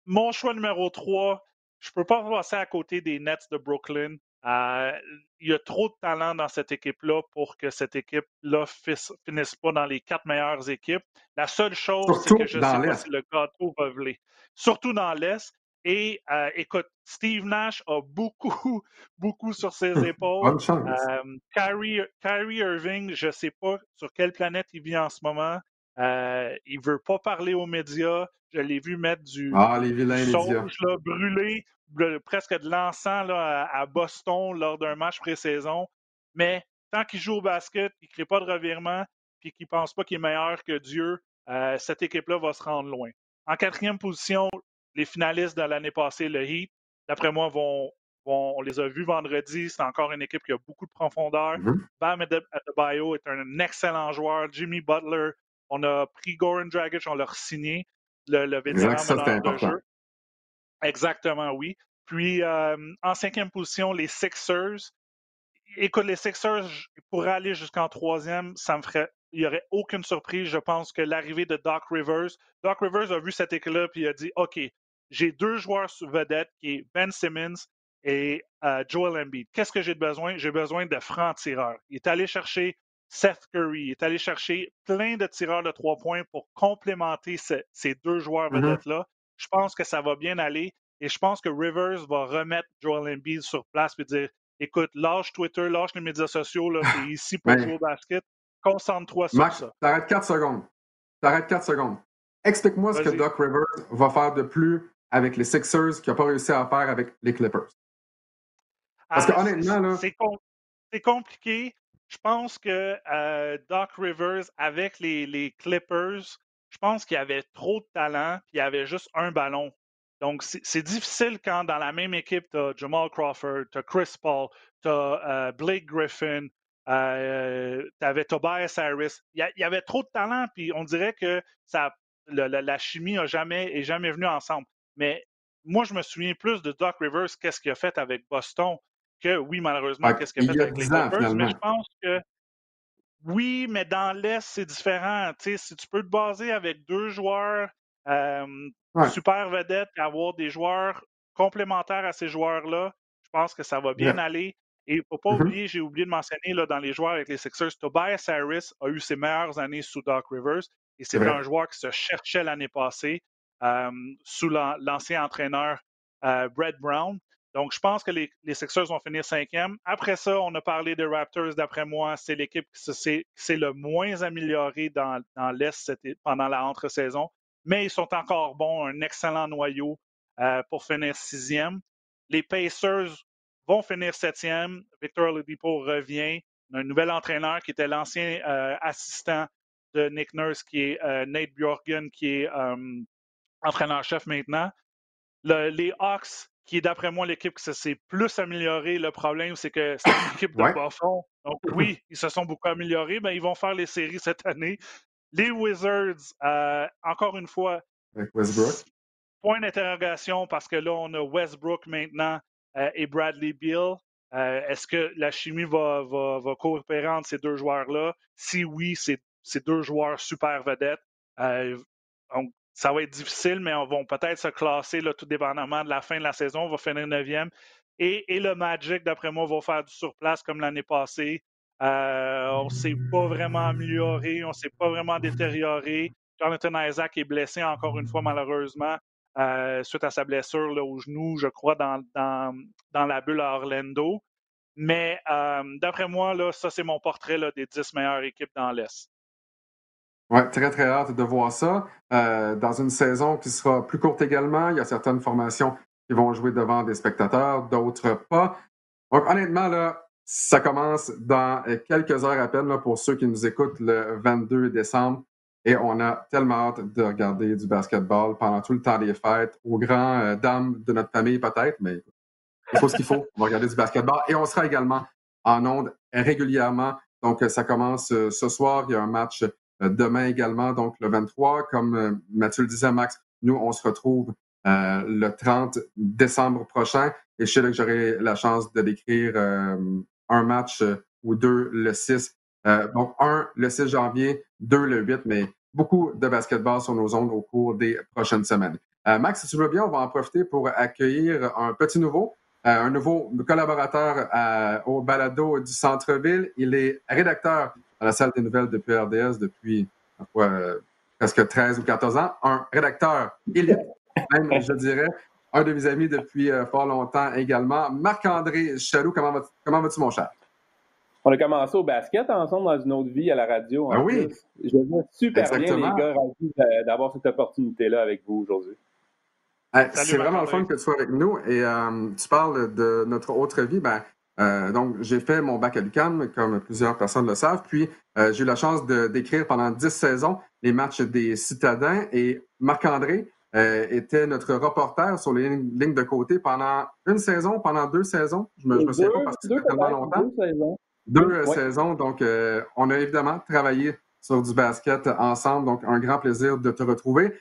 mon choix numéro 3, je ne peux pas passer à côté des Nets de Brooklyn. Euh, il y a trop de talent dans cette équipe-là pour que cette équipe-là finisse pas dans les quatre meilleures équipes. La seule chose, c'est que je sais pas si le gâteau va voler. Surtout dans l'Est. Et écoute, Steve Nash a beaucoup, beaucoup sur ses épaules. Kyrie, Kyrie, Irving, je ne sais pas sur quelle planète il vit en ce moment. Euh, il veut pas parler aux médias. Je l'ai vu mettre du ah, les sauge, là, brûler presque de l'encens à, Boston lors d'un match pré-saison. Mais tant qu'il joue au basket, il ne crée pas de revirement, puis qu'il ne pense pas qu'il est meilleur que Dieu, euh, cette équipe-là va se rendre loin. En quatrième position, les finalistes de l'année passée, le Heat, d'après moi, vont, on les a vus vendredi. C'est encore une équipe qui a beaucoup de profondeur. Mm-hmm. Bam Adebayo est un excellent joueur. Jimmy Butler on a pris Goran Dragic, on l'a signé, le, le vétéran de jeu. Exactement, oui. Puis, euh, en cinquième position, les Sixers. Écoute, les Sixers, pour aller jusqu'en troisième, ça me ferait. Il n'y aurait aucune surprise. Je pense que l'arrivée de Doc Rivers. Doc Rivers a vu cette équipe-là et il a dit OK, j'ai deux joueurs vedettes qui est Ben Simmons et euh, Joel Embiid. Qu'est-ce que j'ai besoin? J'ai besoin de francs tireurs. Il est allé chercher Seth Curry est allé chercher plein de tireurs de trois points pour complémenter ces deux joueurs mm-hmm. vedettes-là. Je pense que ça va bien aller et je pense que Rivers va remettre Joel Embiid sur place et dire écoute, lâche Twitter, lâche les médias sociaux, là, es ici pour jouer au basket, concentre-toi sur Max, ça. T'arrêtes 4 secondes. T'arrêtes 4 secondes. Explique-moi ce que Doc Rivers va faire de plus avec les Sixers qu'il n'a pas réussi à faire avec les Clippers. Parce que honnêtement, là. C'est compliqué. Je pense que euh, Doc Rivers, avec les, les Clippers, je pense qu'il avait trop de talent, puis il avait juste un ballon. Donc, c'est difficile quand dans la même équipe, tu as Jamal Crawford, tu as Chris Paul, tu as euh, Blake Griffin, euh, tu avais Tobias Harris. Il y, avait trop de talent, puis on dirait que ça, la, chimie n'a jamais, est jamais venue ensemble. Mais moi, je me souviens plus de Doc Rivers, qu'est-ce qu'il a fait avec Boston, que oui, malheureusement, qu'est-ce qu'il a fait avec les Clippers. Mais je pense que oui, mais dans l'Est, c'est différent. si tu peux te baser avec deux joueurs euh, super vedettes et avoir des joueurs complémentaires à ces joueurs-là, je pense que ça va bien aller. Et il ne faut pas mm-hmm. oublier, j'ai oublié de mentionner là, dans les joueurs avec les Sixers, Tobias Harris a eu ses meilleures années sous Doc Rivers et c'est un joueur qui se cherchait l'année passée sous l'ancien entraîneur euh, Brett Brown. Donc, je pense que les, Sixers vont finir cinquième. Après ça, on a parlé des Raptors. D'après moi, c'est l'équipe qui s'est le moins améliorée dans, l'Est pendant la entre-saison. Mais ils sont encore bons, un excellent noyau euh, pour finir sixième. Les Pacers vont finir septième. Victor Oladipo revient. Un nouvel entraîneur qui était l'ancien euh, assistant de Nick Nurse, qui est euh, Nate Bjorgen, qui est entraîneur-chef maintenant. les Hawks qui est d'après moi l'équipe qui s'est plus améliorée. Le problème, c'est que c'est une équipe de bas fond. Donc oui, ils se sont beaucoup améliorés, mais ils vont faire les séries cette année. Les Wizards, euh, encore une fois, point d'interrogation parce que là, on a Westbrook maintenant euh, et Bradley Beal. Euh, est-ce que la chimie va, va, coopérer entre ces deux joueurs-là? Si oui, c'est deux joueurs super vedettes. donc, ça va être difficile, mais on va peut-être se classer là, tout dépendamment de la fin de la saison. On va finir neuvième. Et, le Magic, d'après moi, va faire du surplace comme l'année passée. Euh, on ne s'est pas vraiment amélioré, on ne s'est pas vraiment détérioré. Jonathan Isaac est blessé encore une fois, malheureusement, euh, suite à sa blessure là, au genou, je crois, dans, dans, dans la bulle à Orlando. Mais euh, d'après moi, là, ça, c'est mon portrait là, des dix meilleures équipes dans l'Est. Oui, très, très hâte de voir ça. Euh, dans une saison qui sera plus courte également, il y a certaines formations qui vont jouer devant des spectateurs, d'autres pas. Donc, honnêtement, là, ça commence dans quelques heures à peine là, pour ceux qui nous écoutent le 22 décembre. Et on a tellement hâte de regarder du basketball pendant tout le temps des fêtes, aux grands euh, dames de notre famille peut-être, mais il faut ce qu'il faut. On va regarder du basketball. Et on sera également en ondes régulièrement. Donc, ça commence euh, ce soir. Il y a un match demain également, donc le 23. Comme euh, Mathieu le disait, Max, nous, on se retrouve euh, le 30 décembre prochain. Et je sais que j'aurai la chance de décrire un match ou deux le 6. donc, un le 6 janvier, deux le 8, mais beaucoup de basketball sur nos ondes au cours des prochaines semaines. Max, si tu veux bien, on va en profiter pour accueillir un petit nouveau, un nouveau collaborateur au balado du centre-ville. Il est rédacteur à la salle des nouvelles depuis RDS depuis euh, presque 13 ou 14 ans. Un rédacteur élite, même, je dirais. Un de mes amis depuis euh, fort longtemps également. Marc-André Chaloux, comment vas-tu, comment vas-tu, mon cher? On a commencé au basket ensemble dans une autre vie à la radio. Ah oui? Je vais super bien, les gars, ravis d'avoir cette opportunité-là avec vous aujourd'hui. c'est vraiment le fun que tu sois avec nous. Et euh, tu parles de notre autre vie. Ben, euh, donc, j'ai fait mon bac à l'UQAM, comme plusieurs personnes le savent. Puis, euh, j'ai eu la chance de d'écrire pendant dix saisons les matchs des citadins. Et Marc-André euh, était notre reporter sur les lignes de côté pendant une saison, pendant deux saisons. Je me, me souviens pas parce que c'était tellement longtemps. Deux saisons. Deux saisons. Donc, on a évidemment travaillé sur du basket ensemble. Donc, un grand plaisir de te retrouver.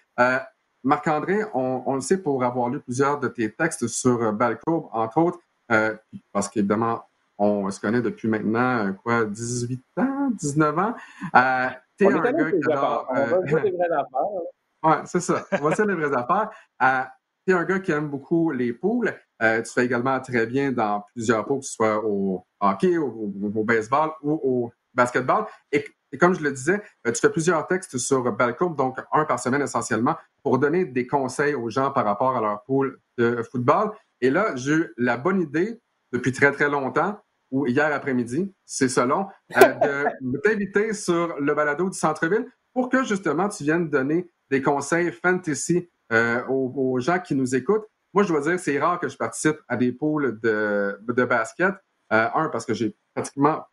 Marc-André, on, on, le sait pour avoir lu plusieurs de tes textes sur Balcourbe, entre autres. Euh, parce qu'évidemment, on se connaît depuis maintenant, euh, quoi, 18 ans, 19 ans. Euh, t'es un gars qui adore... On va dire les vraies affaires. Ouais, c'est ça. On va dire les vraies affaires. Euh, t'es un gars qui aime beaucoup les poules. tu fais également très bien dans plusieurs poules, que ce soit au hockey, au, baseball ou au basketball. Et, comme je le disais, tu fais plusieurs textes sur Balcourbe, donc un par semaine essentiellement, pour donner des conseils aux gens par rapport à leur poule de football. Et là, j'ai eu la bonne idée depuis très, très longtemps, ou hier après-midi, c'est selon, euh, de t'inviter sur le balado du centre-ville pour que justement tu viennes donner des conseils fantasy euh, aux, gens qui nous écoutent. moi, je dois dire, c'est rare que je participe à des pools de, de basket. Euh, un, parce que j'ai pratiquement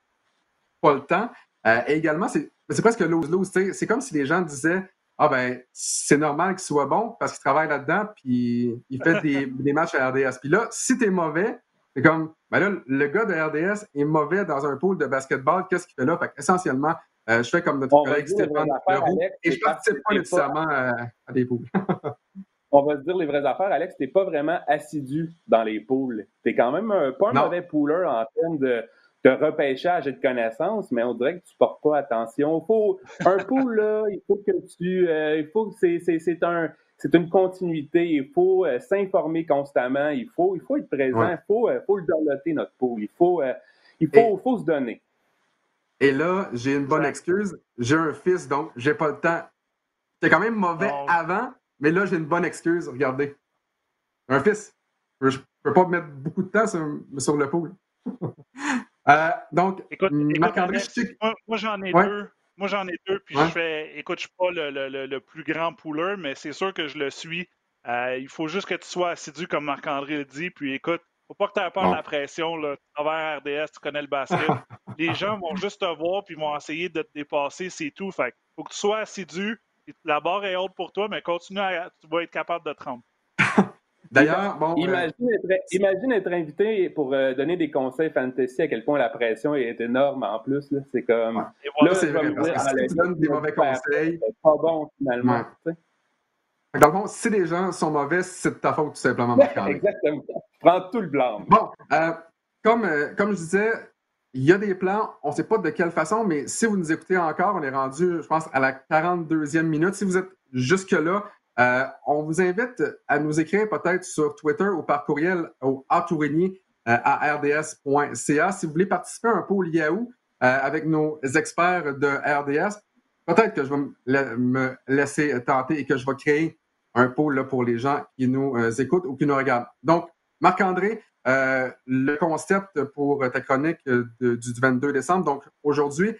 pas le temps. Et également, c'est presque lose-lose. C'est comme si les gens disaient Ah ben, c'est normal qu'il soit bon parce qu'il travaille là-dedans, puis il fait des, des, matchs à RDS. Puis là, si tu es mauvais, c'est comme ben là, le gars de RDS est mauvais dans un pool de basketball, qu'est-ce qu'il fait là? Fait essentiellement, euh, je fais comme notre collègue Stéphane Leroux et je participe pas nécessairement à, des pools. on va se dire les vraies affaires, Alex, t'es pas vraiment assidu dans les pools. T'es quand même pas un mauvais pooler en termes de, de, repêchage et de connaissances, mais on dirait que tu portes pas attention. Faut, un pool, là, il faut que tu, euh, il faut que c'est, c'est, un, c'est une continuité. Il faut euh, s'informer constamment. Il faut, il faut être présent. Il faut, faut le downloader, notre pool. Il faut, il faut, faut se donner. Et là, j'ai une bonne excuse. J'ai un fils, donc j'ai pas le temps. J'étais quand même mauvais avant, mais là, j'ai une bonne excuse. Regardez. Un fils. Je peux pas mettre beaucoup de temps sur, le pool. euh, donc, Marc-André, moi, j'en ai deux. Moi, j'en ai deux, puis je fais, écoute, je suis pas le, plus grand pooleur, mais c'est sûr que je le suis. Euh, il faut juste que tu sois assidu, comme Marc-André le dit, puis écoute, faut pas que tu aies peur de la pression. Là. Travers RDS, tu connais le basket. Les gens vont juste te voir puis vont essayer de te dépasser, c'est tout. Fait faut que tu sois assidu. La barre est haute pour toi, mais continue à, tu vas être capable de te rendre. D'ailleurs, bon. Euh, imagine, être, invité pour euh, donner des conseils fantasy, à quel point la pression est énorme en plus. C'est comme. là, c'est vrai. Parce que si tu donnes des mauvais conseils. C'est pas bon, finalement. Dans le fond, si les gens sont mauvais, c'est de ta faute, tout simplement, marc Exactement. Prends tout le blanc. Bon, euh, comme, euh, comme je disais, il y a des plans, on ne sait pas de quelle façon, mais si vous nous écoutez encore, on est rendu, je pense, à la 42e minute. Si vous êtes jusque-là, euh, on vous invite à nous écrire peut-être sur Twitter ou par courriel au atourigny à rds.ca. Si vous voulez participer un pôle Yahoo avec nos experts de RDS, peut-être que je vais me laisser tenter et que je vais créer un pôle là, pour les gens qui nous euh, écoutent ou qui nous regardent. Donc, Marc-André, euh, le concept pour ta chronique euh, du 22 décembre, donc aujourd'hui,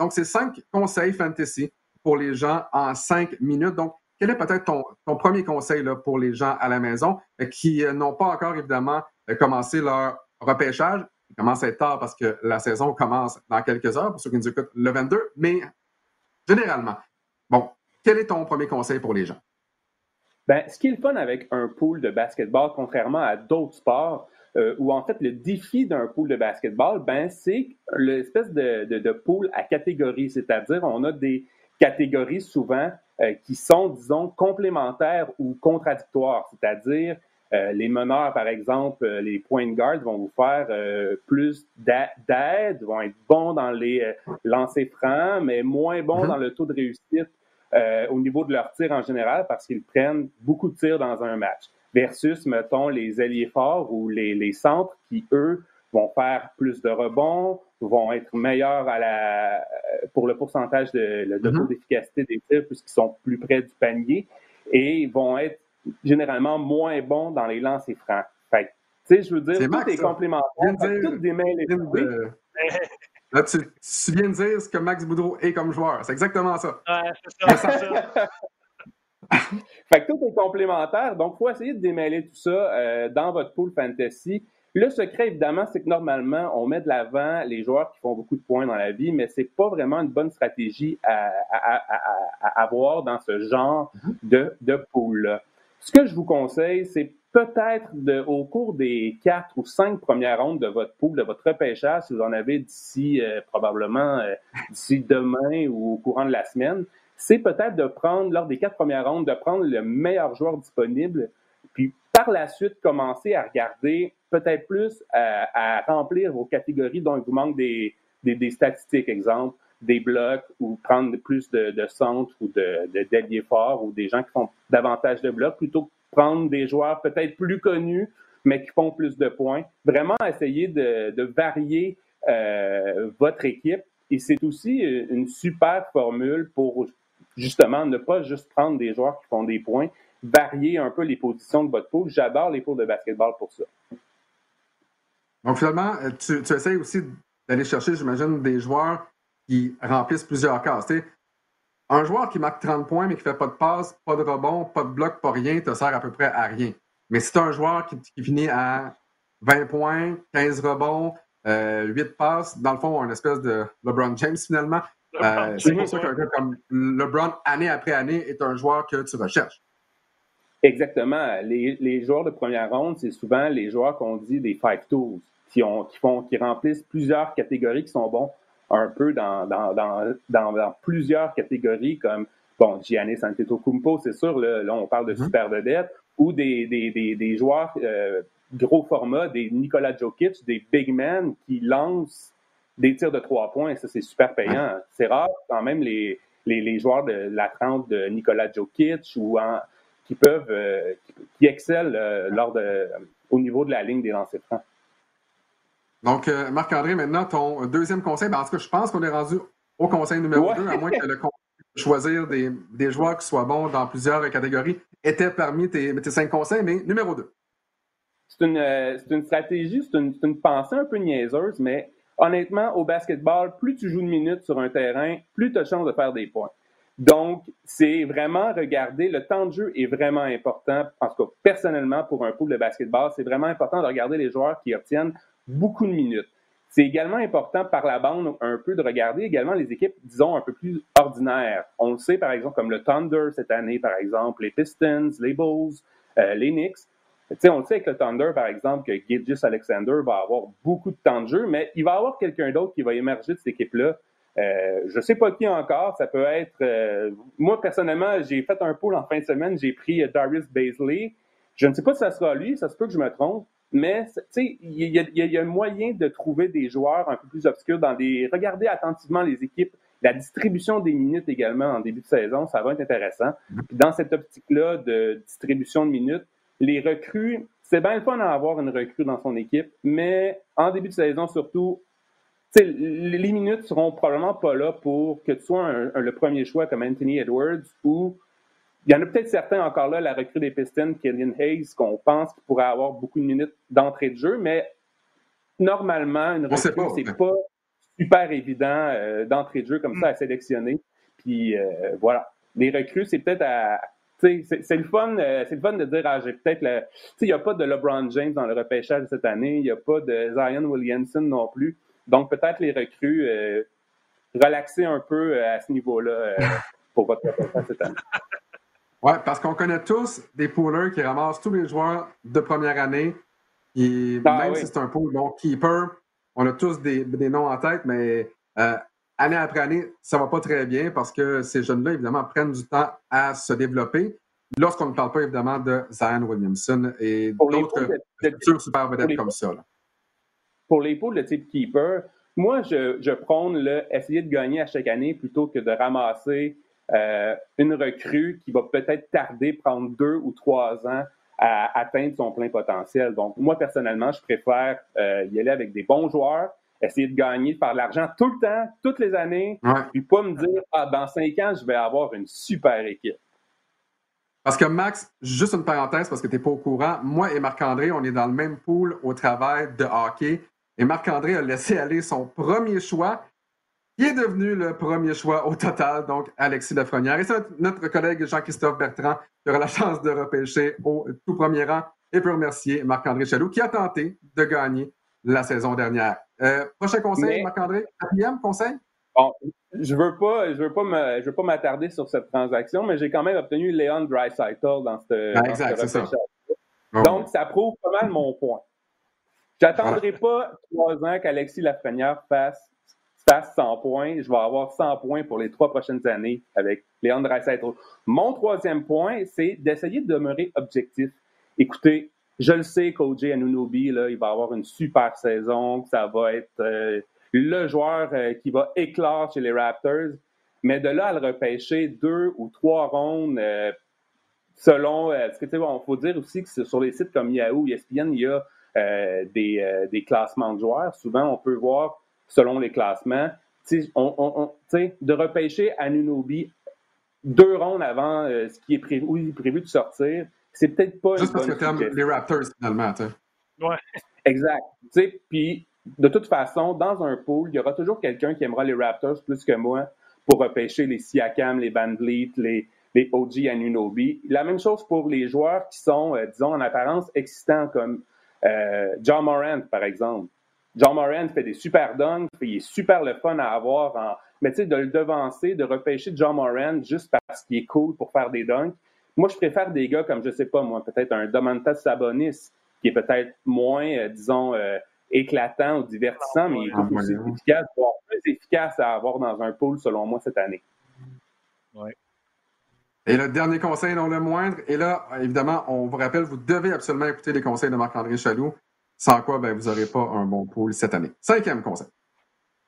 donc c'est cinq conseils fantasy pour les gens en cinq minutes. Donc, quel est peut-être ton, premier conseil là, pour les gens à la maison qui n'ont pas encore évidemment commencé leur repêchage? Il commence à être tard parce que la saison commence dans quelques heures, pour ceux qui nous écoutent le 22, mais généralement, bon, quel est ton premier conseil pour les gens? Ben, ce qui est le fun avec un pool de basketball, contrairement à d'autres sports, euh, où en fait le défi d'un pool de basketball, ben, c'est l'espèce de, de, pool à catégories, c'est-à-dire on a des catégories souvent euh, qui sont, disons, complémentaires ou contradictoires, c'est-à-dire euh, les meneurs, par exemple, les point guards vont vous faire plus d'aide, vont être bons dans les lancers francs, mais moins bons mm-hmm. dans le taux de réussite euh, au niveau de leur tir en général parce qu'ils prennent beaucoup de tirs dans un match. Versus, mettons, les alliés forts ou les, les centres qui, eux, vont faire plus de rebonds, vont être meilleurs à la, euh, pour le pourcentage de, de mm-hmm. d'efficacité des tirs puisqu'ils sont plus près du panier et vont être généralement moins bons dans les lancers francs. Fait tu sais, je veux dire, tout est complémentaire. Tout des mains les Là, tu, viens de dire ce que Max Boudreau est comme joueur. C'est exactement ça. Ouais, c'est ça. ça. fait que tout est complémentaire. Donc, il faut essayer de démêler tout ça euh, dans votre pool fantasy. Le secret, évidemment, c'est que normalement, on met de l'avant les joueurs qui font beaucoup de points dans la vie, mais c'est pas vraiment une bonne stratégie à, avoir dans ce genre de, de pool. Ce que je vous conseille, c'est peut-être au cours des quatre ou cinq premières rondes de votre pool, de votre repêchage, si vous en avez d'ici euh, probablement euh, d'ici demain ou au courant de la semaine, c'est peut-être de prendre, lors des quatre premières rondes, de prendre le meilleur joueur disponible, puis par la suite commencer à regarder peut-être plus à, remplir vos catégories dont il vous manque des, des, statistiques, exemple, des blocs ou prendre plus de, centres ou de, de forts ou des gens qui font davantage de blocs plutôt que prendre des joueurs peut-être plus connus, mais qui font plus de points. Vraiment essayer de, varier euh, votre équipe. Et c'est aussi une super formule pour justement ne pas juste prendre des joueurs qui font des points, varier un peu les positions de votre pool. J'adore les poules de basketball pour ça. Donc finalement, tu, tu essaies aussi d'aller chercher, j'imagine, des joueurs qui remplissent plusieurs cases. Un joueur qui marque 30 points mais qui ne fait pas de passe, pas de rebond, pas de bloc, pas rien, te sert à peu près à rien. Mais si tu un joueur qui, finit à 20 points, 15 rebonds, 8 passes, dans le fond, un espèce de LeBron James finalement, c'est pour ça qu'un gars comme LeBron, année après année, est un joueur que tu recherches. Exactement. Les, les joueurs de première ronde, c'est souvent les joueurs qu'on dit des five tools, qui, ont, qui, font, qui remplissent plusieurs catégories qui sont bons un peu dans, dans, dans, dans, plusieurs catégories, comme bon, Giannis Antetokounmpo, c'est sûr, là, on parle de mm-hmm. super vedette, ou des, des, des, des joueurs euh, gros format, des Nikola Jokic, des big men qui lancent des tirs de trois points. Ça, c'est super payant. C'est rare quand même les, les, les, joueurs de la trente de Nikola Jokic ou en, qui peuvent, euh, qui, excellent euh, lors de, au niveau de la ligne des lancers francs. Donc, euh, Marc-André, maintenant, ton deuxième conseil, ben, en tout cas, je pense qu'on est rendu au conseil numéro 2, à moins que le conseil de choisir des, des, joueurs qui soient bons dans plusieurs catégories était parmi tes, tes cinq conseils, mais numéro 2. C'est une, une, stratégie, c'est une, une, pensée un peu niaiseuse, mais honnêtement, au basketball, plus tu joues une minute sur un terrain, plus tu as de chance de faire des points. Donc, c'est vraiment regarder, le temps de jeu est vraiment important. En tout cas, personnellement, pour un pool de basketball, c'est vraiment important de regarder les joueurs qui obtiennent beaucoup de minutes. C'est également important par la bande un peu de regarder également les équipes, disons, un peu plus ordinaires. On le sait, par exemple, comme le Thunder cette année, par exemple, les Pistons, les Bulls, euh, les Knicks. sais, on le sait avec le Thunder, par exemple, que Gilgis Alexander va avoir beaucoup de temps de jeu, mais il va y avoir quelqu'un d'autre qui va émerger de cette équipe-là euh, je sais pas qui encore. Ça peut être. Euh, moi, personnellement, j'ai fait un pool en fin de semaine. J'ai pris euh, Darius Baisley. Je ne sais pas si ça sera lui. Ça se peut que je me trompe. Mais, il y, y, a un moyen de trouver des joueurs un peu plus obscurs dans des. Regardez attentivement les équipes. La distribution des minutes également en début de saison, ça va être intéressant. Puis dans cette optique-là de distribution de minutes, les recrues, c'est bien le fun d'avoir une recrue dans son équipe, mais en début de saison surtout, les minutes seront probablement pas là pour que tu sois le premier choix comme Anthony Edwards ou il y en a peut-être certains encore là, la recrue des Pistons, Killian Hayes, qu'on pense qu'il pourrait avoir beaucoup de minutes d'entrée de jeu, mais normalement, une recrue, c'est pas super évident euh, d'entrée de jeu comme ça à sélectionner. Puis euh, voilà. Les recrues, c'est peut-être à. C'est le fun, euh, c'est le fun de dire ah, j'ai peut-être le. Il n'y a pas de LeBron James dans le repêchage cette année, il n'y a pas de Zion Williamson non plus. Donc, peut-être les recrues, euh, relaxer un peu euh, à ce niveau-là euh, pour votre cette année. Oui, parce qu'on connaît tous des poolers qui ramassent tous les joueurs de première année. Et ah même si c'est un pool bon keeper, on a tous des, noms en tête, mais année après année, ça va pas très bien parce que ces jeunes-là, évidemment, prennent du temps à se développer. Lorsqu'on ne parle pas, évidemment, de Zion Williamson et d'autres futurs super vedettes comme ça. Là pour les poules de type keeper, moi, je, je prône le essayer de gagner à chaque année plutôt que de ramasser euh, une recrue qui va peut-être tarder, prendre deux ou trois ans à atteindre son plein potentiel. Donc, moi, personnellement, je préfère euh, y aller avec des bons joueurs, essayer de gagner, de faire de l'argent tout le temps, toutes les années, puis pas me dire, ah, dans cinq ans, je vais avoir une super équipe. Parce que Max, juste une parenthèse parce que tu n'es pas au courant, moi et Marc-André, on est dans le même pool au travail de hockey. Et Marc-André a laissé aller son premier choix, qui est devenu le premier choix au total, donc Alexis Lafrenière. Et c'est notre collègue Jean-Christophe Bertrand qui aura la chance de repêcher au tout premier rang et peut remercier Marc-André Chaloux qui a tenté de gagner la saison dernière. Euh, prochain conseil, Marc-André, quatrième conseil? Bon, je veux pas, je veux pas je veux pas m'attarder sur cette transaction, mais j'ai quand même obtenu Leon Dreisaitl dans ce, ben, exact, c'est ça. Donc, ça prouve pas mal mon point. J'attendrai pas trois ans qu'Alexis Lafrenière fasse, fasse 100 points. Je vais avoir 100 points pour les trois prochaines années avec Léon Dreisaitl. Mon troisième point, c'est d'essayer de demeurer objectif. Écoutez, je le sais qu'OJ Anunobi, là, il va avoir une super saison, que ça va être euh, le joueur euh, qui va éclore chez les Raptors. Mais de là à le repêcher deux ou trois rondes, euh, selon ce que tu sais, bon, faut dire aussi que sur les sites comme Yahoo, ESPN, il y a euh, euh, des, classements de joueurs. Souvent, on peut voir, selon les classements, on, de repêcher Anunobi deux rondes avant euh, ce qui est prévu, prévu de sortir, c'est peut-être pas Juste parce que tu les Raptors, finalement. Ouais. Exact. Puis, de toute façon, dans un pool, il y aura toujours quelqu'un qui aimera les Raptors plus que moi pour repêcher les Siakam, les Van Vliet, les, les OG Anunobi. La même chose pour les joueurs qui sont, euh, disons, en apparence excitants, comme euh, John Morant, par exemple. John Morant fait des super dunks, il est super le fun à avoir. En... Mais tu sais, de le devancer, de repêcher John Morant juste parce qu'il est cool pour faire des dunks. Moi, je préfère des gars comme, je sais pas, moi, peut-être un Domantas Sabonis, qui est peut-être moins, euh, disons, éclatant ou divertissant, mais il est tout aussi efficace, voire plus efficace à avoir dans un pool, selon moi, cette année. Oui. Et le dernier conseil, non le moindre, et là, évidemment, on vous rappelle, vous devez absolument écouter les conseils de Marc-André Chaloux, sans quoi ben, vous n'aurez pas un bon pool cette année. Cinquième conseil.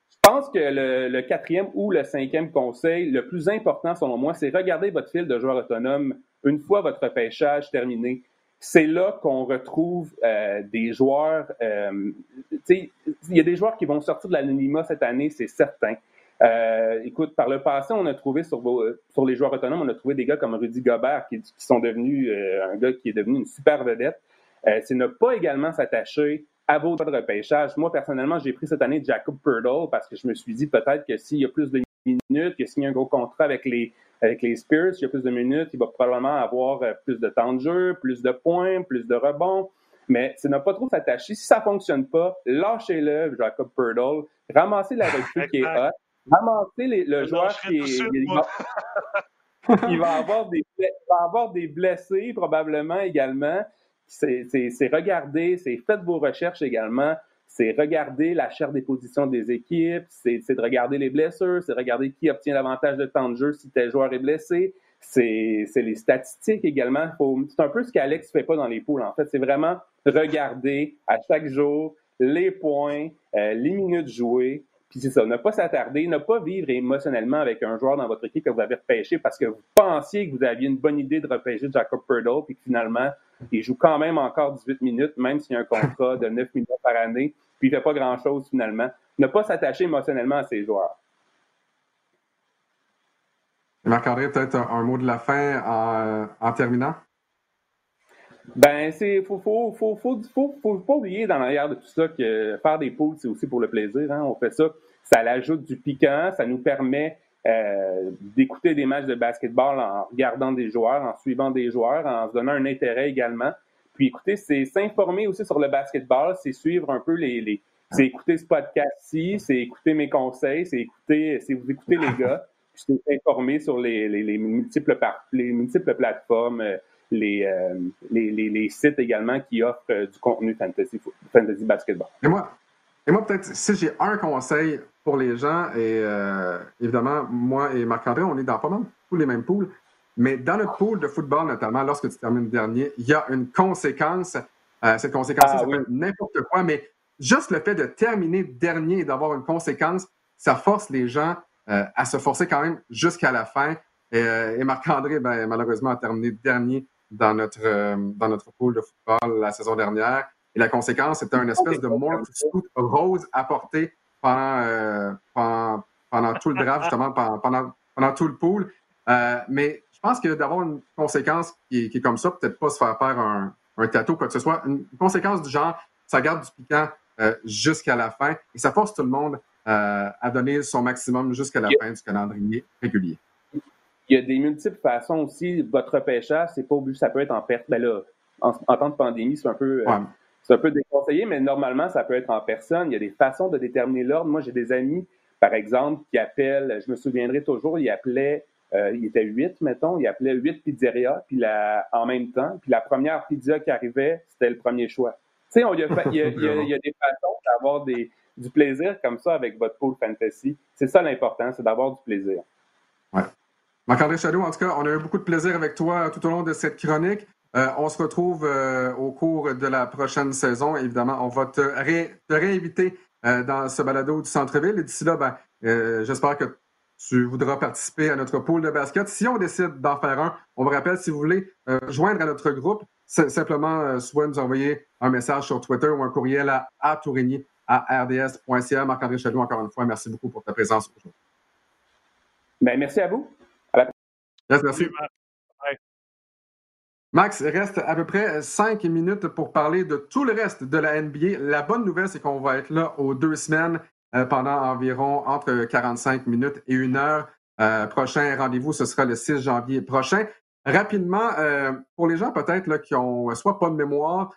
Je pense que le, quatrième ou le cinquième conseil, le plus important selon moi, c'est regarder votre fil de joueur autonome une fois votre pêchage terminé. C'est là qu'on retrouve euh, des joueurs. Euh, il y a des joueurs qui vont sortir de l'anonymat cette année, c'est certain. Euh, écoute, par le passé, on a trouvé sur, sur les joueurs autonomes, on a trouvé des gars comme Rudy Gobert qui, sont devenus euh, un gars qui est devenu une super vedette. Euh, c'est ne pas également s'attacher à vos droits de repêchage. Moi, personnellement, j'ai pris cette année Jacob Purdle parce que je me suis dit peut-être que s'il y a plus de minutes, qu'il signe un gros contrat avec les, avec les Spears, s'il y a plus de minutes, il va probablement avoir plus de temps de jeu, plus de points, plus de rebonds. Mais c'est ne pas trop s'attacher. Si ça fonctionne pas, lâchez-le, Jacob Purdle. Ramassez la recrue qui est hot ramasser le joueur qui il, va avoir des, va avoir des blessés probablement également. C'est regarder, c'est faites vos recherches également. C'est regarder la chair des positions des équipes, c'est de regarder les blessures, c'est regarder qui obtient davantage de temps de jeu si tel joueur est blessé. C'est les statistiques également. C'est un peu ce qu'Alex fait pas dans les poules. En fait, c'est vraiment regarder à chaque jour les points, euh, les minutes jouées, puis c'est ça, ne pas s'attarder, ne pas vivre émotionnellement avec un joueur dans votre équipe que vous avez repêché parce que vous pensiez que vous aviez une bonne idée de repêcher Jacob Purdle, puis que finalement, il joue quand même encore 18 minutes, même s'il y a un contrat de 9 minutes par année, puis il fait pas grand-chose finalement. Ne pas s'attacher émotionnellement à ces joueurs. Marc-André, peut-être un, mot de la fin en, terminant? Ben, c'est faut faut, faut, faut, faut, pas oublier dans l'arrière de tout ça que faire des poules, c'est aussi pour le plaisir. Hein. On fait ça ça l'ajoute du piquant, ça nous permet euh, d'écouter des matchs de basketball en regardant des joueurs, en suivant des joueurs, en se donnant un intérêt également. Puis écoutez, c'est s'informer aussi sur le basketball, c'est suivre un peu les, les c'est écouter ce podcast-ci, c'est écouter mes conseils, c'est écouter, c'est vous écouter les gars, puis c'est s'informer sur les, les, les, multiples les multiples plateformes, euh, les, euh, les, les, sites également qui offrent du contenu fantasy, fantasy basketball. Et moi, et moi peut-être si j'ai un conseil pour les gens. Et euh, évidemment, moi et Marc-André, on est dans pas mal tous les mêmes poules. Mais dans notre pool de football, notamment, lorsque tu termines dernier, il y a une conséquence. Euh, cette conséquence, ah, ça peut être n'importe quoi, mais juste le fait de terminer dernier et d'avoir une conséquence, ça force les gens euh, à se forcer quand même jusqu'à la fin. Et, Marc-André, ben, malheureusement, a terminé dernier dans notre, dans notre pool de football la saison dernière. Et la conséquence, c'était une espèce de morph rose apporté euh, pendant, pendant, tout le draft, justement, pendant, pendant tout le pool. Euh, mais je pense que d'avoir une conséquence qui est, comme ça, peut-être pas se faire faire un, un tatou, quoi que ce soit, une conséquence du genre, ça garde du piquant euh, jusqu'à la fin et ça force tout le monde à donner son maximum jusqu'à la fin du calendrier régulier. Il y a des multiples façons aussi. Votre pêchage, c'est pas obligé, ça peut être en perte. Ben là, en, temps de pandémie, c'est un peu c'est un peu déconseillé, mais normalement, ça peut être en personne. Il y a des façons de déterminer l'ordre. Moi, j'ai des amis, par exemple, qui appellent, je me souviendrai toujours, ils appelaient, euh, il était huit, mettons, ils appelaient huit pizzerias, puis la, en même temps, puis la première pizza qui arrivait, c'était le premier choix. Tu sais, il, y a, il, y a, des façons d'avoir des, du plaisir comme ça avec votre pool fantasy. C'est ça l'important, c'est d'avoir du plaisir. Ouais. Marc-André Chadeau, en tout cas, on a eu beaucoup de plaisir avec toi tout au long de cette chronique. Euh, on se retrouve euh, au cours de la prochaine saison. Évidemment, on va te, réinviter euh, dans ce balado du centre-ville. Et d'ici là, ben, j'espère que tu voudras participer à notre pool de basket. Si on décide d'en faire un, on vous rappelle, si vous voulez joindre à notre groupe, simplement soit nous envoyer un message sur Twitter ou un courriel à, à. Marc-André Chaloux, encore une fois, merci beaucoup pour ta présence aujourd'hui. Ben, merci à vous. Merci. Max, il reste à peu près cinq minutes pour parler de tout le reste de la NBA. La bonne nouvelle, c'est qu'on va être là aux deux semaines euh, pendant environ entre 45 minutes et une heure. prochain rendez-vous, ce sera le 6 janvier prochain. Rapidement, pour les gens peut-être qui ont soit pas de mémoire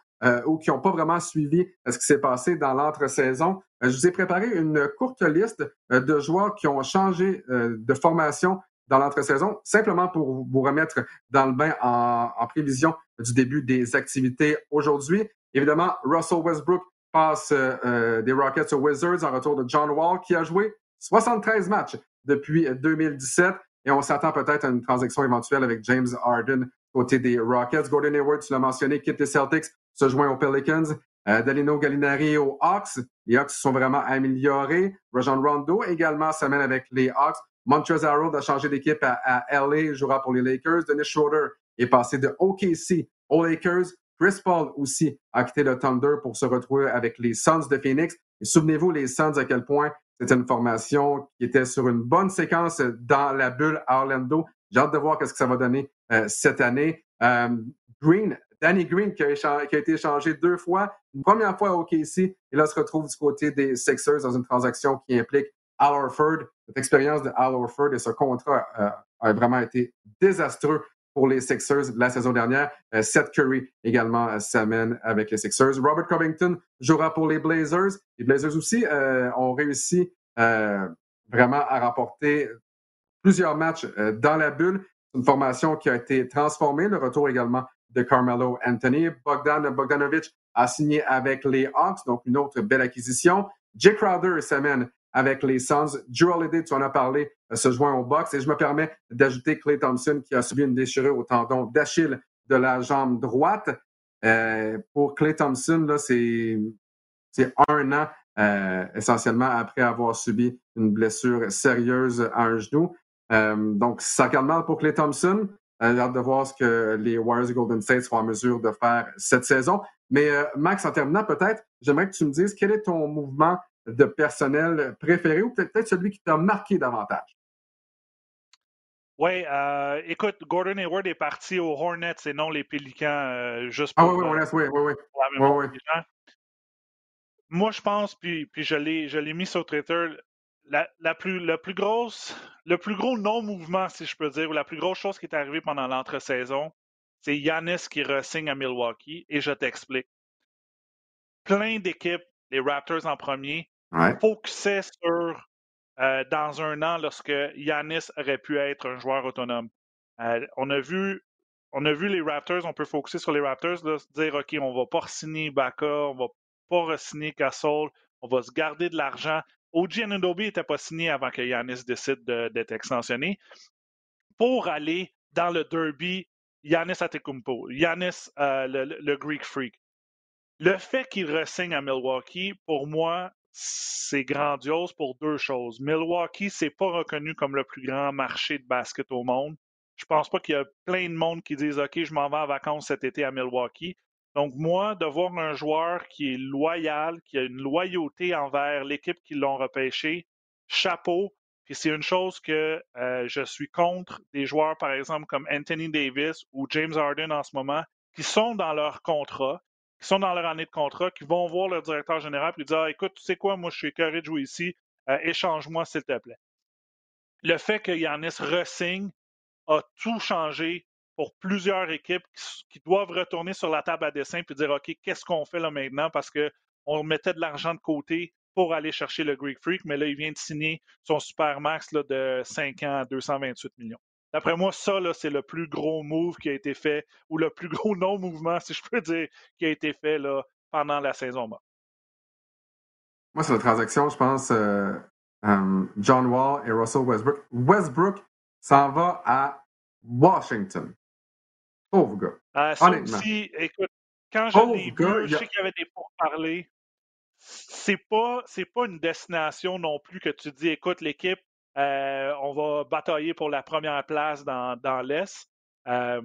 ou qui n'ont pas vraiment suivi ce qui s'est passé dans l'entre-saison, je vous ai préparé une courte liste de joueurs qui ont changé de formation dans l'entre-saison, simplement pour vous remettre dans le bain en, prévision du début des activités aujourd'hui. Évidemment, Russell Westbrook passe euh, des Rockets aux Wizards en retour de John Wall, qui a joué 73 matchs depuis 2017. Et on s'attend peut-être à une transaction éventuelle avec James Harden côté des Rockets. Gordon Hayward, tu l'as mentionné, quitte les Celtics, se joint aux Pelicans. Euh, Danilo Gallinari aux Hawks. Les Hawks sont vraiment améliorés. Rajon Rondo également s'amène avec les Hawks. Montrezl Harrell a changé d'équipe à, LA, jouera pour les Lakers. Dennis Schroeder est passé de OKC aux Lakers. Chris Paul aussi a quitté le Thunder pour se retrouver avec les Suns de Phoenix. Souvenez-vous, les Suns, à quel point c'était une formation qui était sur une bonne séquence dans la bulle à Orlando. J'ai hâte de voir ce que ça va donner euh, cette année. Euh, Green, Danny Green, qui a, été échangé deux fois, une première fois à OKC, et là se retrouve du côté des Sixers dans une transaction qui implique Al. Cette expérience de Al Horford et ce contrat euh, a vraiment été désastreux pour les Sixers la saison dernière. Euh, Seth Curry également euh, s'amène avec les Sixers. Robert Covington jouera pour les Blazers. Les Blazers aussi ont réussi vraiment à remporter plusieurs matchs dans la bulle. Une formation qui a été transformée. Le retour également de Carmelo Anthony. Bogdan Bogdanovic a signé avec les Hawks, donc une autre belle acquisition. Jay Crowder s'amène avec les Suns. Drew Holiday, tu en as parlé, euh, se joint au box. Et je me permets d'ajouter Clay Thompson qui a subi une déchirure au tendon d'Achille de la jambe droite. Euh, pour Clay Thompson, là, c'est, un an euh, essentiellement après avoir subi une blessure sérieuse à un genou. donc, ça calme mal pour Clay Thompson. J'ai hâte de voir ce que les Warriors Golden State seront en mesure de faire cette saison. Mais Max, en terminant, peut-être, j'aimerais que tu me dises quel est ton mouvement de personnel préféré ou peut-être celui qui t'a marqué davantage? Oui, euh, écoute, Gordon Hayward est parti aux Hornets et non les Pélicans, euh, juste ah pour. Ah oui, oui, oui, oui, oui. Moi, je pense, puis, puis je l'ai mis sur Twitter, la, la, plus, la plus grosse, le plus gros non-mouvement, si je peux dire, ou la plus grosse chose qui est arrivée pendant l'entre-saison, c'est Yanis qui ressigne à Milwaukee, et je t'explique. Plein d'équipes, les Raptors en premier, ouais. focusait sur euh, dans un an lorsque Yanis aurait pu être un joueur autonome. Euh, on a vu on a vu les Raptors, on peut focuser sur les Raptors, se dire OK, on va pas signer Baka, on va pas signer Castle, on va se garder de l'argent. OG Anunoby n'était pas signé avant que Yanis décide d'être extensionné. Pour aller dans le derby, Yanis Atekumpo, Yanis euh, le, le, Greek Freak. Le fait qu'il ressigne à Milwaukee, pour moi, c'est grandiose pour deux choses. Milwaukee, c'est pas reconnu comme le plus grand marché de basket au monde. Je pense pas qu'il y a plein de monde qui disent OK, je m'en vais en vacances cet été à Milwaukee. Donc, moi, de voir un joueur qui est loyal, qui a une loyauté envers l'équipe qui l'ont repêché, chapeau. Puis c'est une chose que euh, je suis contre des joueurs, par exemple, comme Anthony Davis ou James Harden en ce moment, qui sont dans leur contrat, qui sont dans leur année de contrat, qui vont voir le directeur général et dire ah, écoute, tu sais quoi, moi je suis écœuré de jouer ici, euh, échange-moi s'il te plaît. Le fait que Yannis ressigne a tout changé pour plusieurs équipes qui, doivent retourner sur la table à dessin et dire OK, qu'est-ce qu'on fait là maintenant? Parce qu'on mettait de l'argent de côté pour aller chercher le Greek Freak, mais là, il vient de signer son super max de 5 ans à 228 millions. D'après moi, ça, c'est le plus gros move qui a été fait, ou le plus gros non-mouvement, si je peux dire, qui a été fait là, pendant la saison Moi, c'est la transaction, je pense, euh, euh, John Wall et Russell Westbrook. Westbrook s'en va à Washington. Pauvre gars. Euh, aussi, écoute, quand je l'ai vu, je sais qu'il y avait des pourparlers. C'est pas, c'est pas une destination non plus que tu dis, écoute, l'équipe euh, on va batailler pour la première place dans, l'Est. Euh,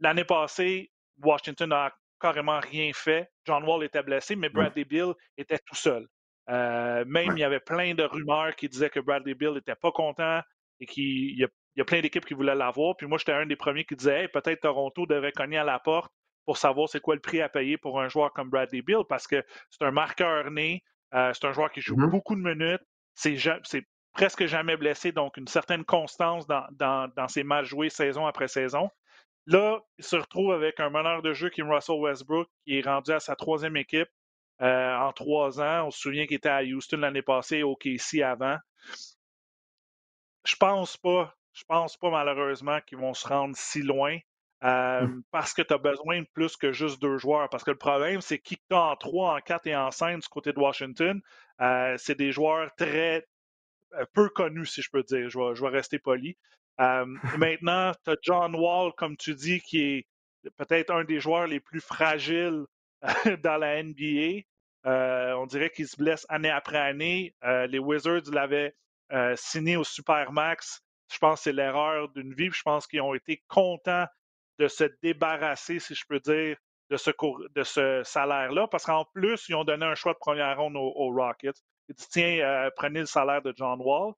l'année passée, Washington n'a carrément rien fait. John Wall était blessé, mais Bradley Bill était tout seul. Euh, même il y avait plein de rumeurs qui disaient que Bradley Bill n'était pas content et qu'il y, a plein d'équipes qui voulaient l'avoir. Puis moi, j'étais un des premiers qui disait peut-être Toronto devrait cogner à la porte pour savoir c'est quoi le prix à payer pour un joueur comme Bradley Bill parce que c'est un marqueur né, c'est un joueur qui joue mm-hmm. beaucoup de minutes, c'est presque jamais blessé, donc une certaine constance dans, dans, ses matchs joués saison après saison. Là, il se retrouve avec un meneur de jeu qui est Russell Westbrook, qui est rendu à sa troisième équipe euh, en trois ans. On se souvient qu'il était à Houston l'année passée, au KC avant. Je pense pas, je pense pas malheureusement qu'ils vont se rendre si loin. Euh, mmh. parce que tu as besoin de plus que juste deux joueurs. Parce que le problème, c'est qui tu en trois, en quatre et en cinq du côté de Washington, euh, c'est des joueurs très peu connus, si je peux dire. Je vais, je vais rester poli. maintenant, tu as John Wall, comme tu dis, qui est peut-être un des joueurs les plus fragiles dans la NBA. on dirait qu'il se blesse année après année. les Wizards l'avaient signé au Supermax. Je pense que c'est l'erreur d'une vie. Je pense qu'ils ont été contents de se débarrasser, si je peux dire, de ce, de ce salaire-là, parce qu'en plus, ils ont donné un choix de première ronde aux, Rockets. Ils disent, tiens, euh, prenez le salaire de John Wall.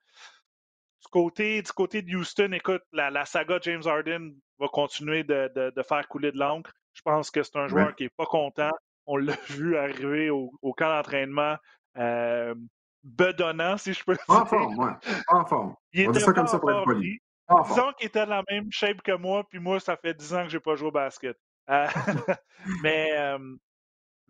Du côté, du côté de Houston, écoute, la, saga James Harden va continuer de, faire couler de l'encre. Je pense que c'est un joueur qui n'est pas content. On l'a vu arriver au, camp d'entraînement. Euh, bedonnant, si je peux dire. En forme, ouais. En forme. Il On dit ça comme ça pour être poli. Disons qu'il était dans la même shape que moi, puis moi, ça fait 10 ans que je n'ai pas joué au basket. Euh, mais,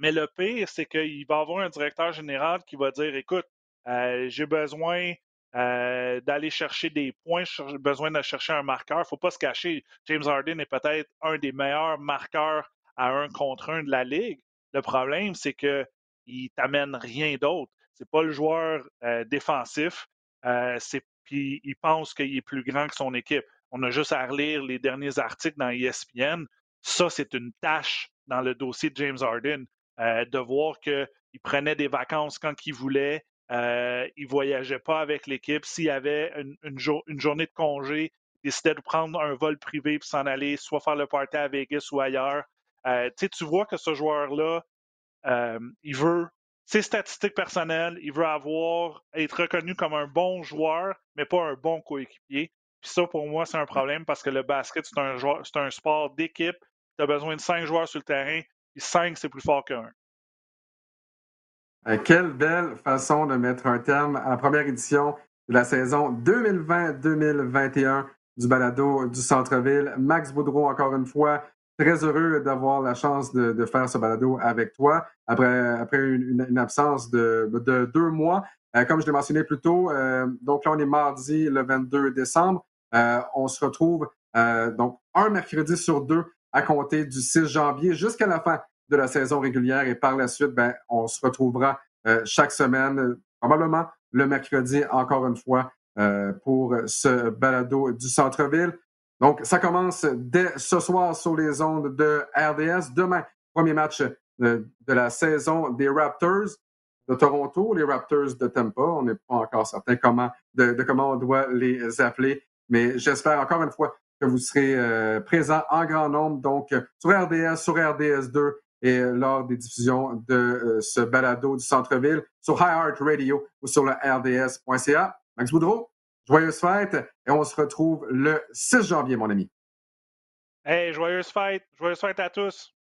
mais le pire, c'est qu'il va avoir un directeur général qui va dire écoute, euh, j'ai besoin euh, d'aller chercher des points, j'ai besoin de chercher un marqueur. Il ne faut pas se cacher. James Harden est peut-être un des meilleurs marqueurs à un contre un de la ligue. Le problème, c'est qu'il ne t'amène rien d'autre. C'est pas le joueur défensif. c'est puis il pense qu'il est plus grand que son équipe. On a juste à relire les derniers articles dans ESPN. Ça, c'est une tâche dans le dossier de James Harden, euh, de voir qu'il prenait des vacances quand il voulait, euh, il ne voyageait pas avec l'équipe. S'il y avait une, journée de congé, il décidait de prendre un vol privé pour s'en aller, soit faire le party à Vegas ou ailleurs. Euh, tu vois que ce joueur-là, il veut ses statistiques personnelles, il veut avoir, être reconnu comme un bon joueur, mais pas un bon coéquipier. Puis ça, pour moi, c'est un problème parce que le basket, c'est un, c'est un sport d'équipe. Tu as besoin de cinq joueurs sur le terrain, puis cinq, c'est plus fort qu'un. Euh, quelle belle façon de mettre un terme à la première édition de la saison 2020-2021 du balado du centre-ville. Max Boudreau, encore une fois, très heureux d'avoir la chance de, faire ce balado avec toi après, après une, absence de, deux mois. Euh, comme je l'ai mentionné plus tôt, euh, donc là, on est mardi le 22 décembre. Euh, on se retrouve donc un mercredi sur deux à compter du 6 janvier jusqu'à la fin de la saison régulière et par la suite, ben, on se retrouvera chaque semaine, probablement le mercredi encore une fois pour ce balado du centre-ville. Donc, ça commence dès ce soir sur les ondes de RDS. Demain, premier match de, la saison des Raptors de Toronto, les Raptors de Tampa. On n'est pas encore certain comment, de, comment on doit les appeler, mais j'espère encore une fois que vous serez euh, présents en grand nombre, donc sur RDS, sur RDS2 et lors des diffusions de euh, ce balado du centre-ville sur Heart Radio ou sur le RDS.ca. Max Boudreau, Joyeuses fêtes et on se retrouve le 6 janvier, mon ami. Hey, joyeuses fêtes. Joyeuses fêtes à tous.